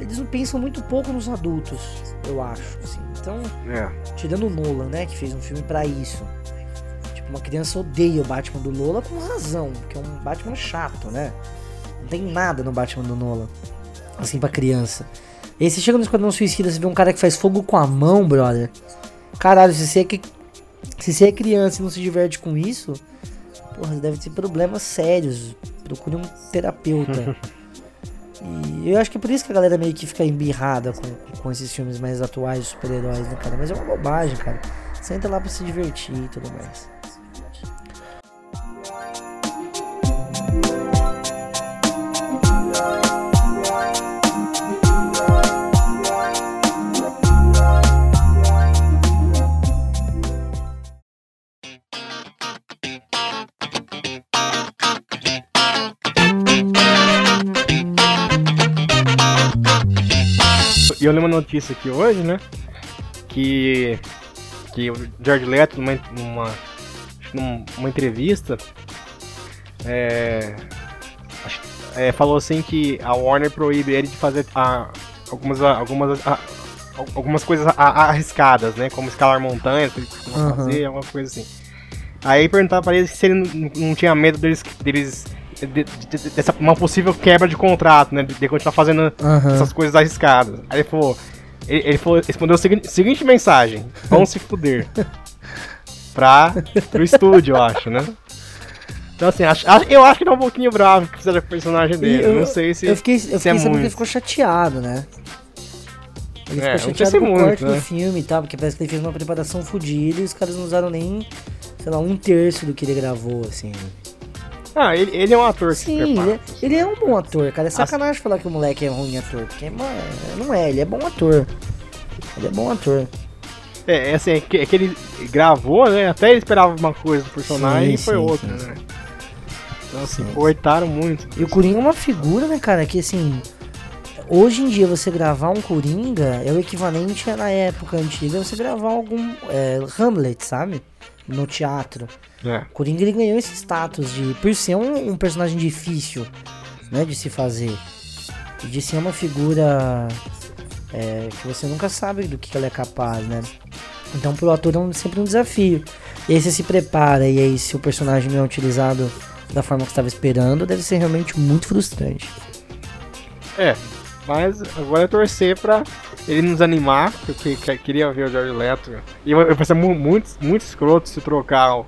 eles pensam muito pouco nos adultos, eu acho. Assim. Então, é. tirando o Nolan, né, que fez um filme para isso. Tipo, uma criança odeia o Batman do Nolan com razão, porque é um Batman chato, né? Não tem nada no Batman do Nolan, assim, pra criança. E aí você chega no Esquadrão Suicida, você vê um cara que faz fogo com a mão, brother. Caralho, se você é, que... se você é criança e não se diverte com isso, porra, deve ter problemas sérios. Procure um terapeuta. e eu acho que é por isso que a galera meio que fica embirrada com, com esses filmes mais atuais de super-heróis, né, cara? Mas é uma bobagem, cara. Senta lá pra se divertir e tudo mais. Eu li uma notícia aqui hoje, né? Que, que o George Leto, numa, numa, numa entrevista, é, é, falou assim que a Warner proíbe ele de fazer a, algumas, algumas, a, algumas coisas arriscadas, né? Como escalar montanhas, que ele costuma uhum. fazer, alguma coisa assim. Aí perguntava pra ele se ele não, não tinha medo deles, deles de, de, dessa uma possível quebra de contrato, né? De, continuar fazendo uhum. essas coisas arriscadas. Aí ele falou. Ele, ele falou, respondeu a seguinte, seguinte mensagem: Vão se fuder. pra, pro estúdio, eu acho, né? Então, assim, acho, eu acho que tá um pouquinho bravo que fizeram o personagem dele. Eu, não sei se. Eu fiquei, eu fiquei é sabendo que ele ficou chateado, né? Ele é, ficou chateado com o corte né? do filme e tal, porque parece que ele fez uma preparação fodida e os caras não usaram nem, sei lá, um terço do que ele gravou, assim. Ah, ele, ele é um ator que Sim, ele é, ele é, um bom ator, cara. É sacanagem As... falar que o moleque é ruim ator, porque mano, não é, ele é bom ator. Ele é bom ator. É, é assim, é que, é que ele gravou, né? Até ele esperava uma coisa do personagem sim, e foi sim, outra, sim. né? Então assim, sim. cortaram muito. E o Coringa é uma figura, né, cara, que assim. Hoje em dia você gravar um Coringa é o equivalente na época antiga você gravar algum é, Hamlet, sabe? No teatro. É. Coringa ele ganhou esse status de por ser um, um, personagem difícil, né, de se fazer, e de ser uma figura é, que você nunca sabe do que ela é capaz, né? Então pro ator é um, sempre um desafio. E aí você se prepara e aí se o personagem não é utilizado da forma que estava esperando, deve ser realmente muito frustrante. É, mas agora é torcer pra ele nos animar, porque eu queria ver o George Leto. E eu, eu pensei muito, muito escroto se trocar o,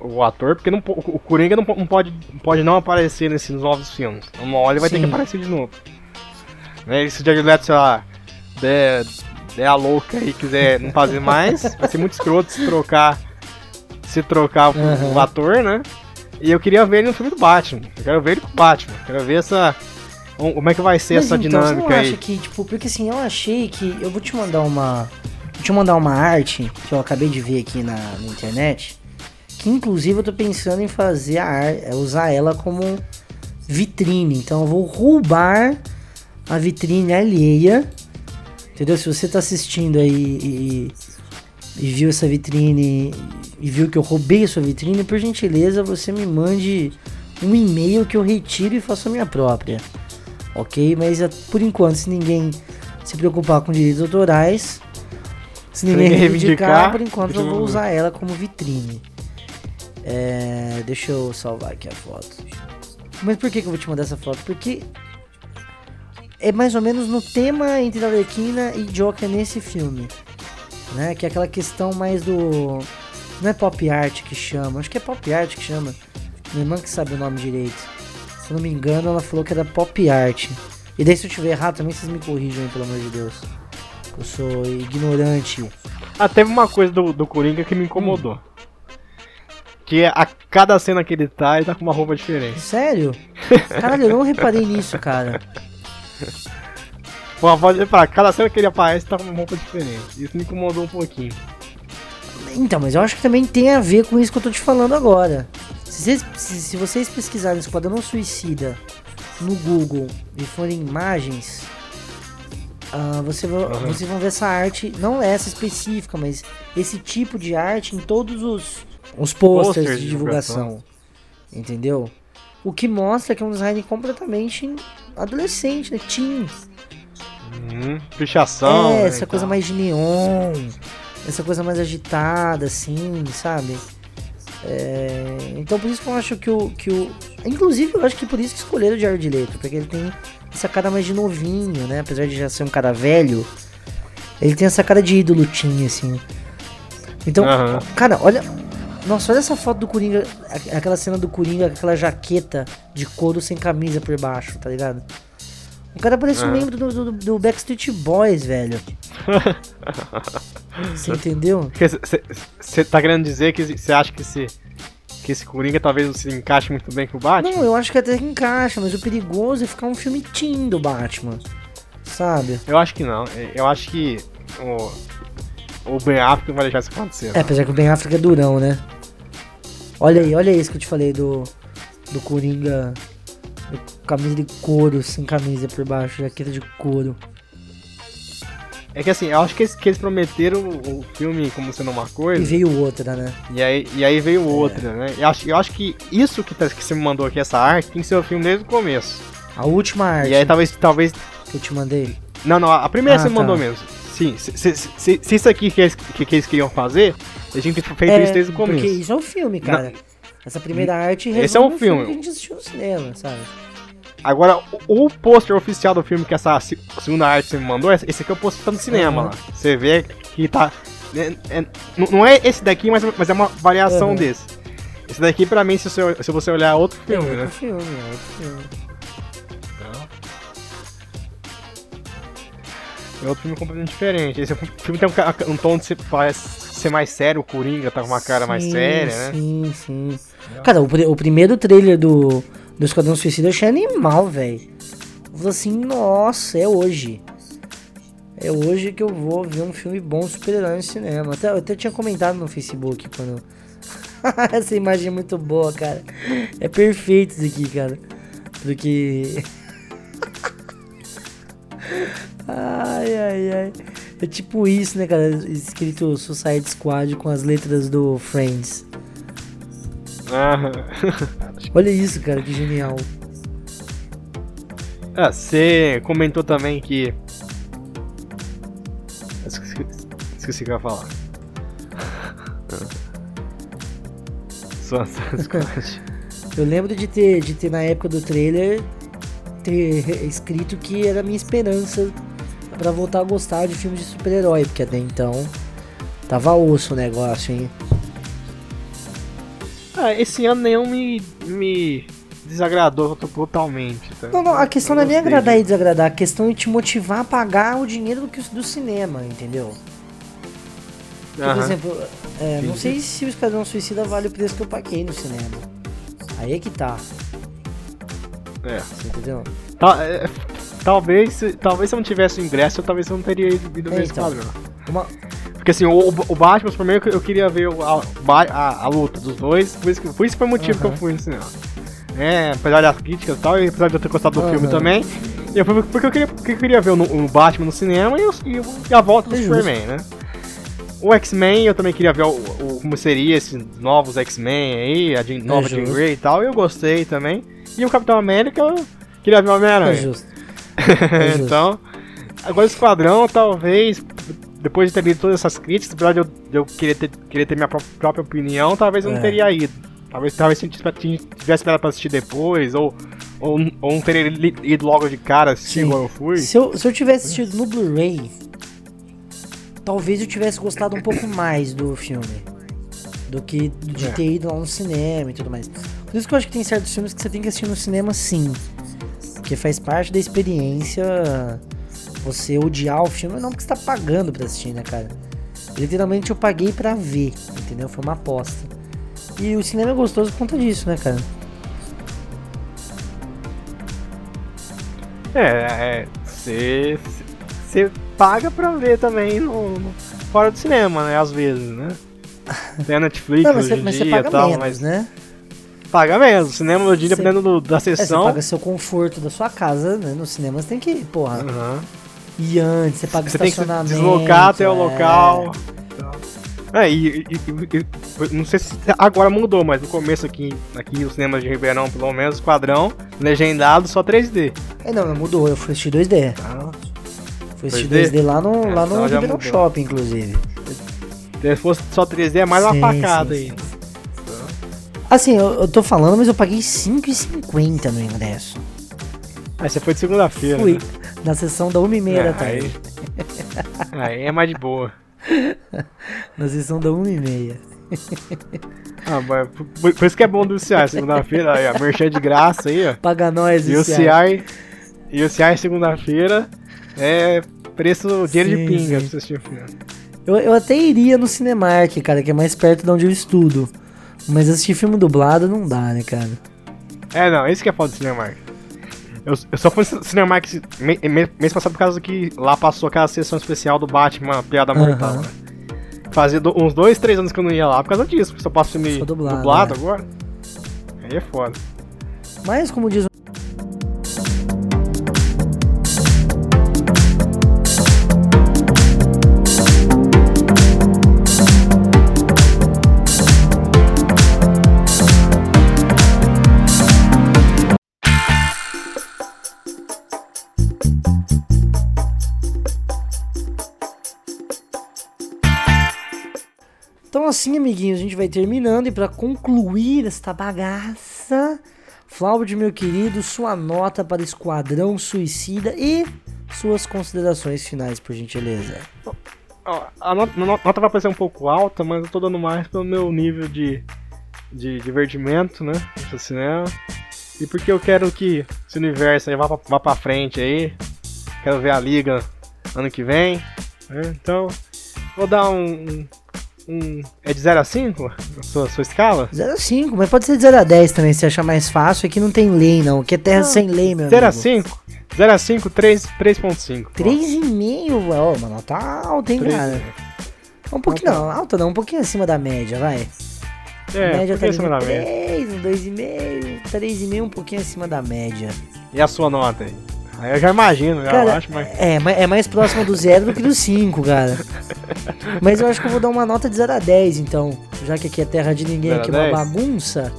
o ator, porque não, o Coringa não, não, pode, pode não aparecer nesses novos filmes. Uma hora ele vai Sim. ter que aparecer de novo. Né? E se o Jared Leto, sei lá, der, der a louca e quiser não fazer mais, vai ser muito escroto se trocar se trocar uhum. o ator, né? E eu queria ver ele no filme do Batman. Eu quero ver ele com o Batman. Eu quero ver essa. Como é que vai ser Mas essa então, dinâmica você não aí? Acha que, tipo, porque assim, eu achei que. Eu vou te mandar uma. Vou te mandar uma arte que eu acabei de ver aqui na, na internet que inclusive eu tô pensando em fazer a arte, é usar ela como vitrine. Então eu vou roubar a vitrine alheia. Entendeu? Se você tá assistindo aí e, e viu essa vitrine e viu que eu roubei a sua vitrine, por gentileza, você me mande um e-mail que eu retiro e faço a minha própria. Ok? Mas é, por enquanto, se ninguém se preocupar com direitos autorais, se ninguém ninguém reivindicar, por enquanto eu vou usar ela como vitrine. É, deixa eu salvar aqui a foto. Mas por que, que eu vou te mandar essa foto? Porque é mais ou menos no tema entre Arlequina e Joker nesse filme. Né? Que é aquela questão mais do. Não é pop art que chama, acho que é pop art que chama. Minha irmã que sabe o nome direito. Se eu não me engano, ela falou que era pop art. E daí se eu tiver errado também vocês me corrijam, aí, pelo amor de Deus. Eu sou ignorante. Ah, teve uma coisa do, do Coringa que me incomodou. Que é a cada cena que ele tá, ele tá com uma roupa diferente. Sério? Caralho, eu não reparei nisso, cara. Pô, pode reparar, cada cena que ele aparece tá com uma roupa diferente. Isso me incomodou um pouquinho. Então, mas eu acho que também tem a ver com isso que eu tô te falando agora. Se vocês, se, se vocês pesquisarem Esquadrão Suicida no Google e forem imagens, ah, você Aham. vocês vão ver essa arte, não essa específica, mas esse tipo de arte em todos os, os posters Posters de de divulgação. Entendeu? O que mostra que é um design completamente adolescente, né? Teen. Uhum. Pichação. É, né, essa coisa tal. mais de neon, essa coisa mais agitada, assim, sabe? É, então por isso que eu acho que o, que o. Inclusive eu acho que por isso que escolheram o Jared Leto, porque ele tem essa cara mais de novinho, né? Apesar de já ser um cara velho, ele tem essa cara de ídolo assim. Então, Aham. cara, olha. Nossa, olha essa foto do Coringa, aquela cena do Coringa aquela jaqueta de couro sem camisa por baixo, tá ligado? O cara parece um Aham. membro do, do, do Backstreet Boys, velho. Você entendeu? Você tá querendo dizer que você acha que esse, que esse Coringa talvez não se encaixe muito bem com o Batman? Não, eu acho que até que encaixa, mas o perigoso é ficar um filme teen do Batman. Sabe? Eu acho que não. Eu acho que o, o Ben Affleck não vai deixar isso acontecer. É, apesar que o Ben Affleck é durão, né? Olha aí, olha isso que eu te falei do, do Coringa. Camisa de couro, sem camisa por baixo, jaqueta de couro. É que assim, eu acho que eles, que eles prometeram o, filme como sendo uma E coisa. veio outra, né? E aí, e aí É. veio outra, né? Eu acho, eu acho que isso que, tá, que você me mandou aqui, essa arte, tem que ser o filme desde o começo. A última arte E aí talvez, talvez. que eu te mandei. Não, não, a primeira Ah, você me tá. mandou mesmo. Sim, se, se, se, se isso aqui que eles, que, que eles queriam fazer, a gente tem feito isso desde o começo. Porque isso é o filme, cara. Essa primeira arte Esse é um o filme. que a gente assistiu no cinema, sabe? Agora, o, o pôster oficial do filme, que essa se- segunda arte você me mandou, esse esse aqui é o pôster que tá no cinema Aham. lá. Você vê que tá. é- é- não- é esse daqui, mas, mas é uma variação Aham. desse. Esse daqui, pra mim, se você, se você olhar, é outro É filme, outro né? filme, é outro filme. É outro filme completamente diferente. Esse filme tem um, um tom de ser, parece ser mais sério, o Coringa tá com uma cara mais Sim, séria, né? Sim, sim. Cara, o, o primeiro trailer do, do Esquadrão Suicida eu achei animal, velho. Eu falei assim, nossa, é hoje. É hoje que eu vou ver um filme bom super-herói no cinema. Até, eu até tinha comentado no Facebook quando. Essa imagem é muito boa, cara. É perfeito isso aqui, cara. Porque. ai, ai, ai. É tipo isso, né, cara? Escrito Suicide Squad com as letras do Friends. Ah, Olha isso, cara, que genial. Ah, você comentou também que. Esqueci, esqueci o que eu ia falar. Só Squad. Eu lembro de ter, de ter na época do trailer ter escrito que era a minha esperança pra voltar a gostar de filmes de super-herói, porque até então tava osso o negócio, hein? Ah, esse ano nenhum me, me desagradou totalmente. Tá? Não, não, a questão não é nem agradar de- e desagradar, a questão é te motivar a pagar o dinheiro do, do cinema, entendeu? Porque, por exemplo, é, não sei se o Esquadrão Suicida vale o preço que eu paguei no cinema. Aí é que tá, É. você entendeu? Ta- é, talvez, se- talvez se eu não tivesse o ingresso, eu talvez eu não teria ido ver É, esse então. padrão. Uma, Porque assim, o, o Batman, primeiro eu queria ver a, a, a luta dos dois, por isso, por isso foi o motivo que eu fui no cinema. É, apesar das críticas e tal, e apesar de eu ter gostado do Aham. filme também, eu fui porque eu queria, porque eu queria ver o, no- o Batman no cinema e, e a volta do É. Superman, né? O X-Men, eu também queria ver o, o- como seria esses novos X-Men aí, a Jean- nova Jean justo. Grey e tal, e eu gostei também. E o Capitão América, eu queria ver o É Homem-Aranha. É justo. Então, agora o Esquadrão, talvez, depois de ter lido todas essas críticas, apesar de eu, de eu querer, ter, querer ter minha pró- própria opinião, talvez eu não É. teria ido. Talvez, talvez se eu tivesse esperado pra assistir depois, ou, ou, ou não teria ido logo de cara assistir Sim. igual eu fui. Se eu, se eu tivesse assistido no Blu-ray, talvez eu tivesse gostado um pouco mais do filme. Do que de É. ter ido lá no cinema e tudo mais. Por isso que eu acho que tem certos filmes que você tem que assistir no cinema sim. Porque faz parte da experiência você odiar o filme, não porque você tá pagando pra assistir, né, cara? Literalmente eu paguei pra ver, entendeu? Foi uma aposta. E o cinema é gostoso por conta disso, né, cara? É, você você paga pra ver também no, no- fora do cinema, né? Às vezes, né? Tem a Netflix Não, mas hoje você, você paga tal, menos, mas né? Paga mesmo. Cinema dia, Você- dependendo do- da É, você sessão. paga seu conforto da sua casa, né? No cinema você tem que, porra, Aham. ir antes, você paga Você tem que estacionamento. deslocar até o é. local. É, e, e- e- e- não sei se agora mudou, mas no começo aqui, aqui os cinemas de Ribeirão, pelo menos, quadrão, legendado só 3D. É, não, mudou, eu fui assistir 2D. Tá? Fui assistir 2D? 2D, lá no, É, lá no então Ribeirão mudou. Shopping, inclusive. Se fosse só 3D é mais uma Sim, facada sim, aí. Assim, eu, eu tô falando, mas eu paguei 5,50 no ingresso. Aí você foi de segunda-feira. Fui né? na sessão da 1h30 da É, tarde. aí, aí é mais de boa. Na sessão da 1h30. Ah, mas por, por isso que é bom do CI, segunda-feira, aí, ó, merchan de graça aí, ó. Paga nós, E o. CI, e o CI segunda-feira é preço dinheiro Sim, de pinga sim. pra você assistir o filme. Eu, eu até iria no Cinemark, cara, que é mais perto de onde eu estudo. Mas assistir filme dublado não dá, né, cara? É, não, esse que é foda do Cinemark. Eu, eu só fui no Cinemark me- me- mês passado por causa que lá passou aquela sessão especial do Batman, Piada Mortal, Aham. né? Fazia do- uns dois, três anos que eu não ia lá por causa disso, porque só passo filme Só dublado, dublado, né? agora. Aí é foda. Mas, como diz assim, amiguinhos, a gente vai terminando e para concluir esta bagaça, Flaude, meu querido, sua nota para Esquadrão Suicida e suas considerações finais, por gentileza. A nota, vai parecer um pouco alta, mas eu tô dando mais pelo meu nível de, de divertimento, né? No cinema. E porque eu quero que esse universo aí vá pra, vá pra frente aí. Quero ver a liga ano que vem. né? Então, vou dar um. Um- um- é de 0 a 5 a sua, sua escala? 0 a 5, mas pode ser de 0 a 10 também, se achar mais fácil. Aqui não tem lei, não. Aqui é terra sem lei, meu 0 a amigo. 5? 0 a 5, 3, 3.5. 3,5, ó, uma nota alta, hein, Três- cara? Um pouquinho, não, alta não, um pouquinho acima da média, vai. É, a média tá que acima da ali no média? 3, no 2,5, 3,5, um pouquinho acima da média. E a sua nota aí? Aí eu já imagino, já Cara, acho, mas. é, é mais próximo do zero do que do 5, cara. Mas eu acho que eu vou dar uma nota de 0 a 10, então. Já que aqui é terra de ninguém, 0 a aqui é uma 10? bagunça.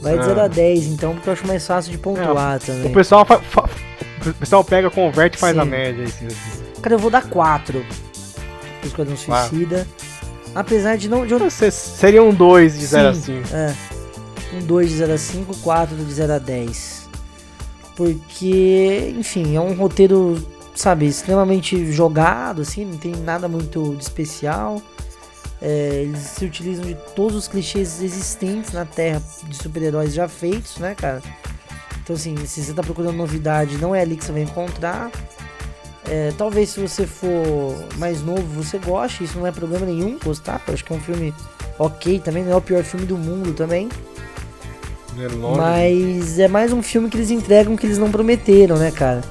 Vai de Ah. 0 a 10, então, porque eu acho mais fácil de pontuar O também. pessoal, fa- fa- o pessoal pega, converte e faz Sim. a média aí. sim. Cara, eu vou dar 4 pro Esquadrão. Suicida. Apesar de não. De eu... Você- Seria um 2 de 0 a Sim, 5. É. Um 2 de 0 a 5, 4 de 0 a 10. Porque, enfim, é um roteiro, sabe, extremamente jogado, assim, não tem nada muito de especial. É, eles se utilizam de todos os clichês existentes na Terra de super-heróis já feitos, né, cara? Então, assim, se você tá procurando novidade, não é ali que você vai encontrar. É, talvez se você for mais novo, você goste, isso não é problema nenhum gostar. Acho que é um filme ok também, não é o pior filme do mundo também. Mas é mais um filme que eles entregam que eles não prometeram, né, cara?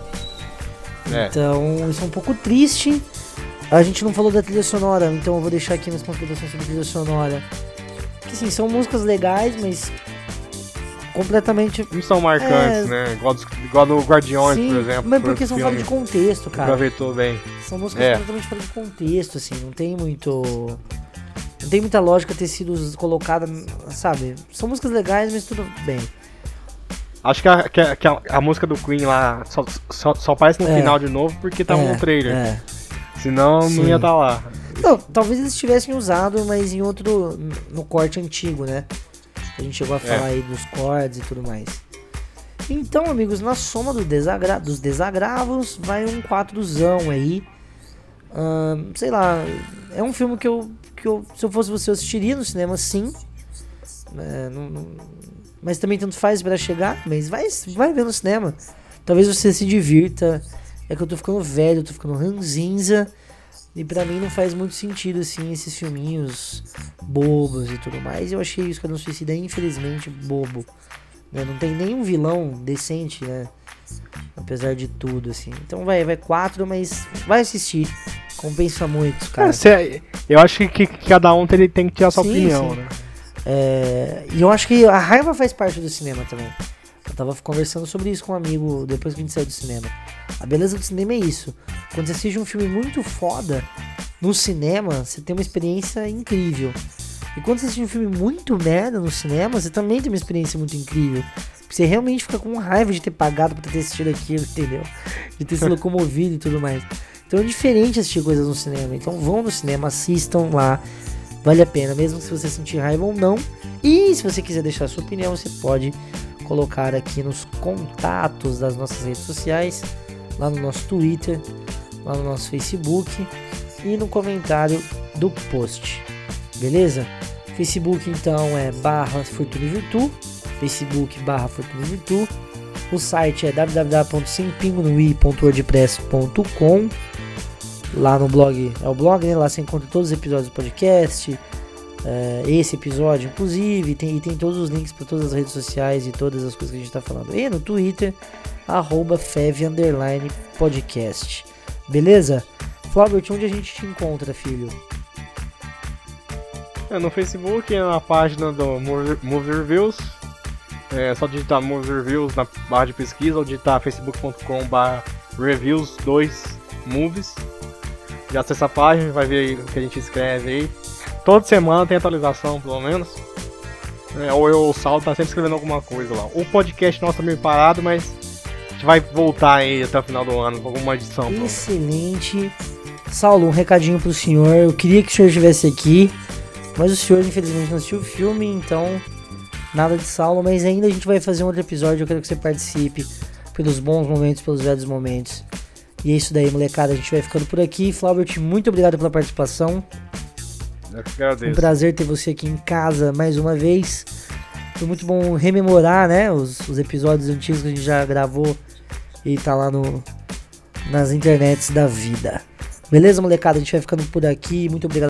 É. Então, isso é um pouco triste. A gente não falou da trilha sonora, então eu vou deixar aqui nas considerações sobre a trilha sonora. Que sim, são músicas legais, mas completamente. Não são marcantes, né? Igual, dos, igual do Guardiões, Sim, por exemplo. mas porque um são fora de contexto, cara. Aproveitou bem. São músicas É. completamente fora de contexto, assim, não tem muito. Não tem muita lógica ter sido colocada, sabe? São músicas legais, mas tudo bem. Acho que a, que a, que a- a música do Queen lá só, só, só aparece no É. final de novo porque tava é, no trailer. É. Senão Sim. não ia estar lá. Não, talvez eles tivessem usado, mas em outro. no corte antigo, né? A gente chegou a falar aí dos cortes e tudo mais. Então, amigos, na soma do desagra dos desagravos, vai um 4zão aí. Sei lá, é um filme que eu, que eu. Se eu fosse você, eu assistiria no cinema, sim. É, não- não- mas também tanto faz para chegar, mas vai, vai ver no cinema. Talvez você se divirta. É que eu tô ficando velho, eu tô ficando ranzinza. E pra mim não faz muito sentido, assim, esses filminhos bobos e tudo mais. Eu achei o Esquadrão Suicida, infelizmente, bobo. né? Não tem nenhum vilão decente, né? Apesar de tudo, assim. Então vai, vai quatro, mas vai assistir. Compensa muito, cara. É, cê- eu acho que, que cada um tem, tem que ter a sua Sim, opinião, sim. né? É, e eu acho que a raiva faz parte do cinema também. Eu tava conversando sobre isso com um amigo depois que a gente saiu do cinema. A beleza do cinema é isso. Quando você assiste um filme muito foda no cinema, você tem uma experiência incrível. E quando você assiste um filme muito merda no cinema, você também tem uma experiência muito incrível. Porque você realmente fica com raiva de ter pagado pra ter assistido aquilo, entendeu? De ter se locomovido e tudo mais. Então é diferente assistir coisas no cinema. Então vão no cinema, assistam lá. Vale a pena, mesmo se você sentir raiva ou não. E se você quiser deixar sua opinião, você pode colocar aqui nos contatos das nossas redes sociais, lá no nosso Twitter, lá no nosso Facebook e no comentário do post. Beleza? Facebook então é barra Fortuna Facebook barra Fortuna. O site é www.sempingonui.wordpress.com lá no blog. É o blog, né? Lá você encontra todos os episódios do podcast, é, esse episódio, inclusive, tem, e tem todos os links para todas as redes sociais e todas as coisas que a gente está falando. E no Twitter, arroba Podcast. Beleza? Flaubert, onde a gente te encontra, filho? É, no Facebook, é na página do Movie Reviews. É só digitar Movie Reviews na barra de pesquisa ou digitar facebook.com/reviews2movies já acessa a página, vai ver o que a gente escreve aí. Toda semana tem atualização, pelo menos. É, ou eu o Saulo tá sempre escrevendo alguma coisa lá. O podcast nosso tá meio parado, mas a gente vai voltar aí até o final do ano com alguma edição. Excelente. Saulo, um recadinho pro senhor. Eu queria que o senhor estivesse aqui, mas o senhor infelizmente não assistiu o filme, então nada de Saulo. Mas ainda a gente vai fazer um outro episódio. Eu quero que você participe pelos bons momentos, pelos velhos momentos. E é isso daí, molecada. A gente vai ficando por aqui. Flaubert, muito obrigado pela participação. Eu que Um prazer ter você aqui em casa mais uma vez. Foi muito bom rememorar, né, os, os episódios antigos que a gente já gravou e tá lá no nas internets da vida. Beleza, molecada? A gente vai ficando por aqui. Muito obrigado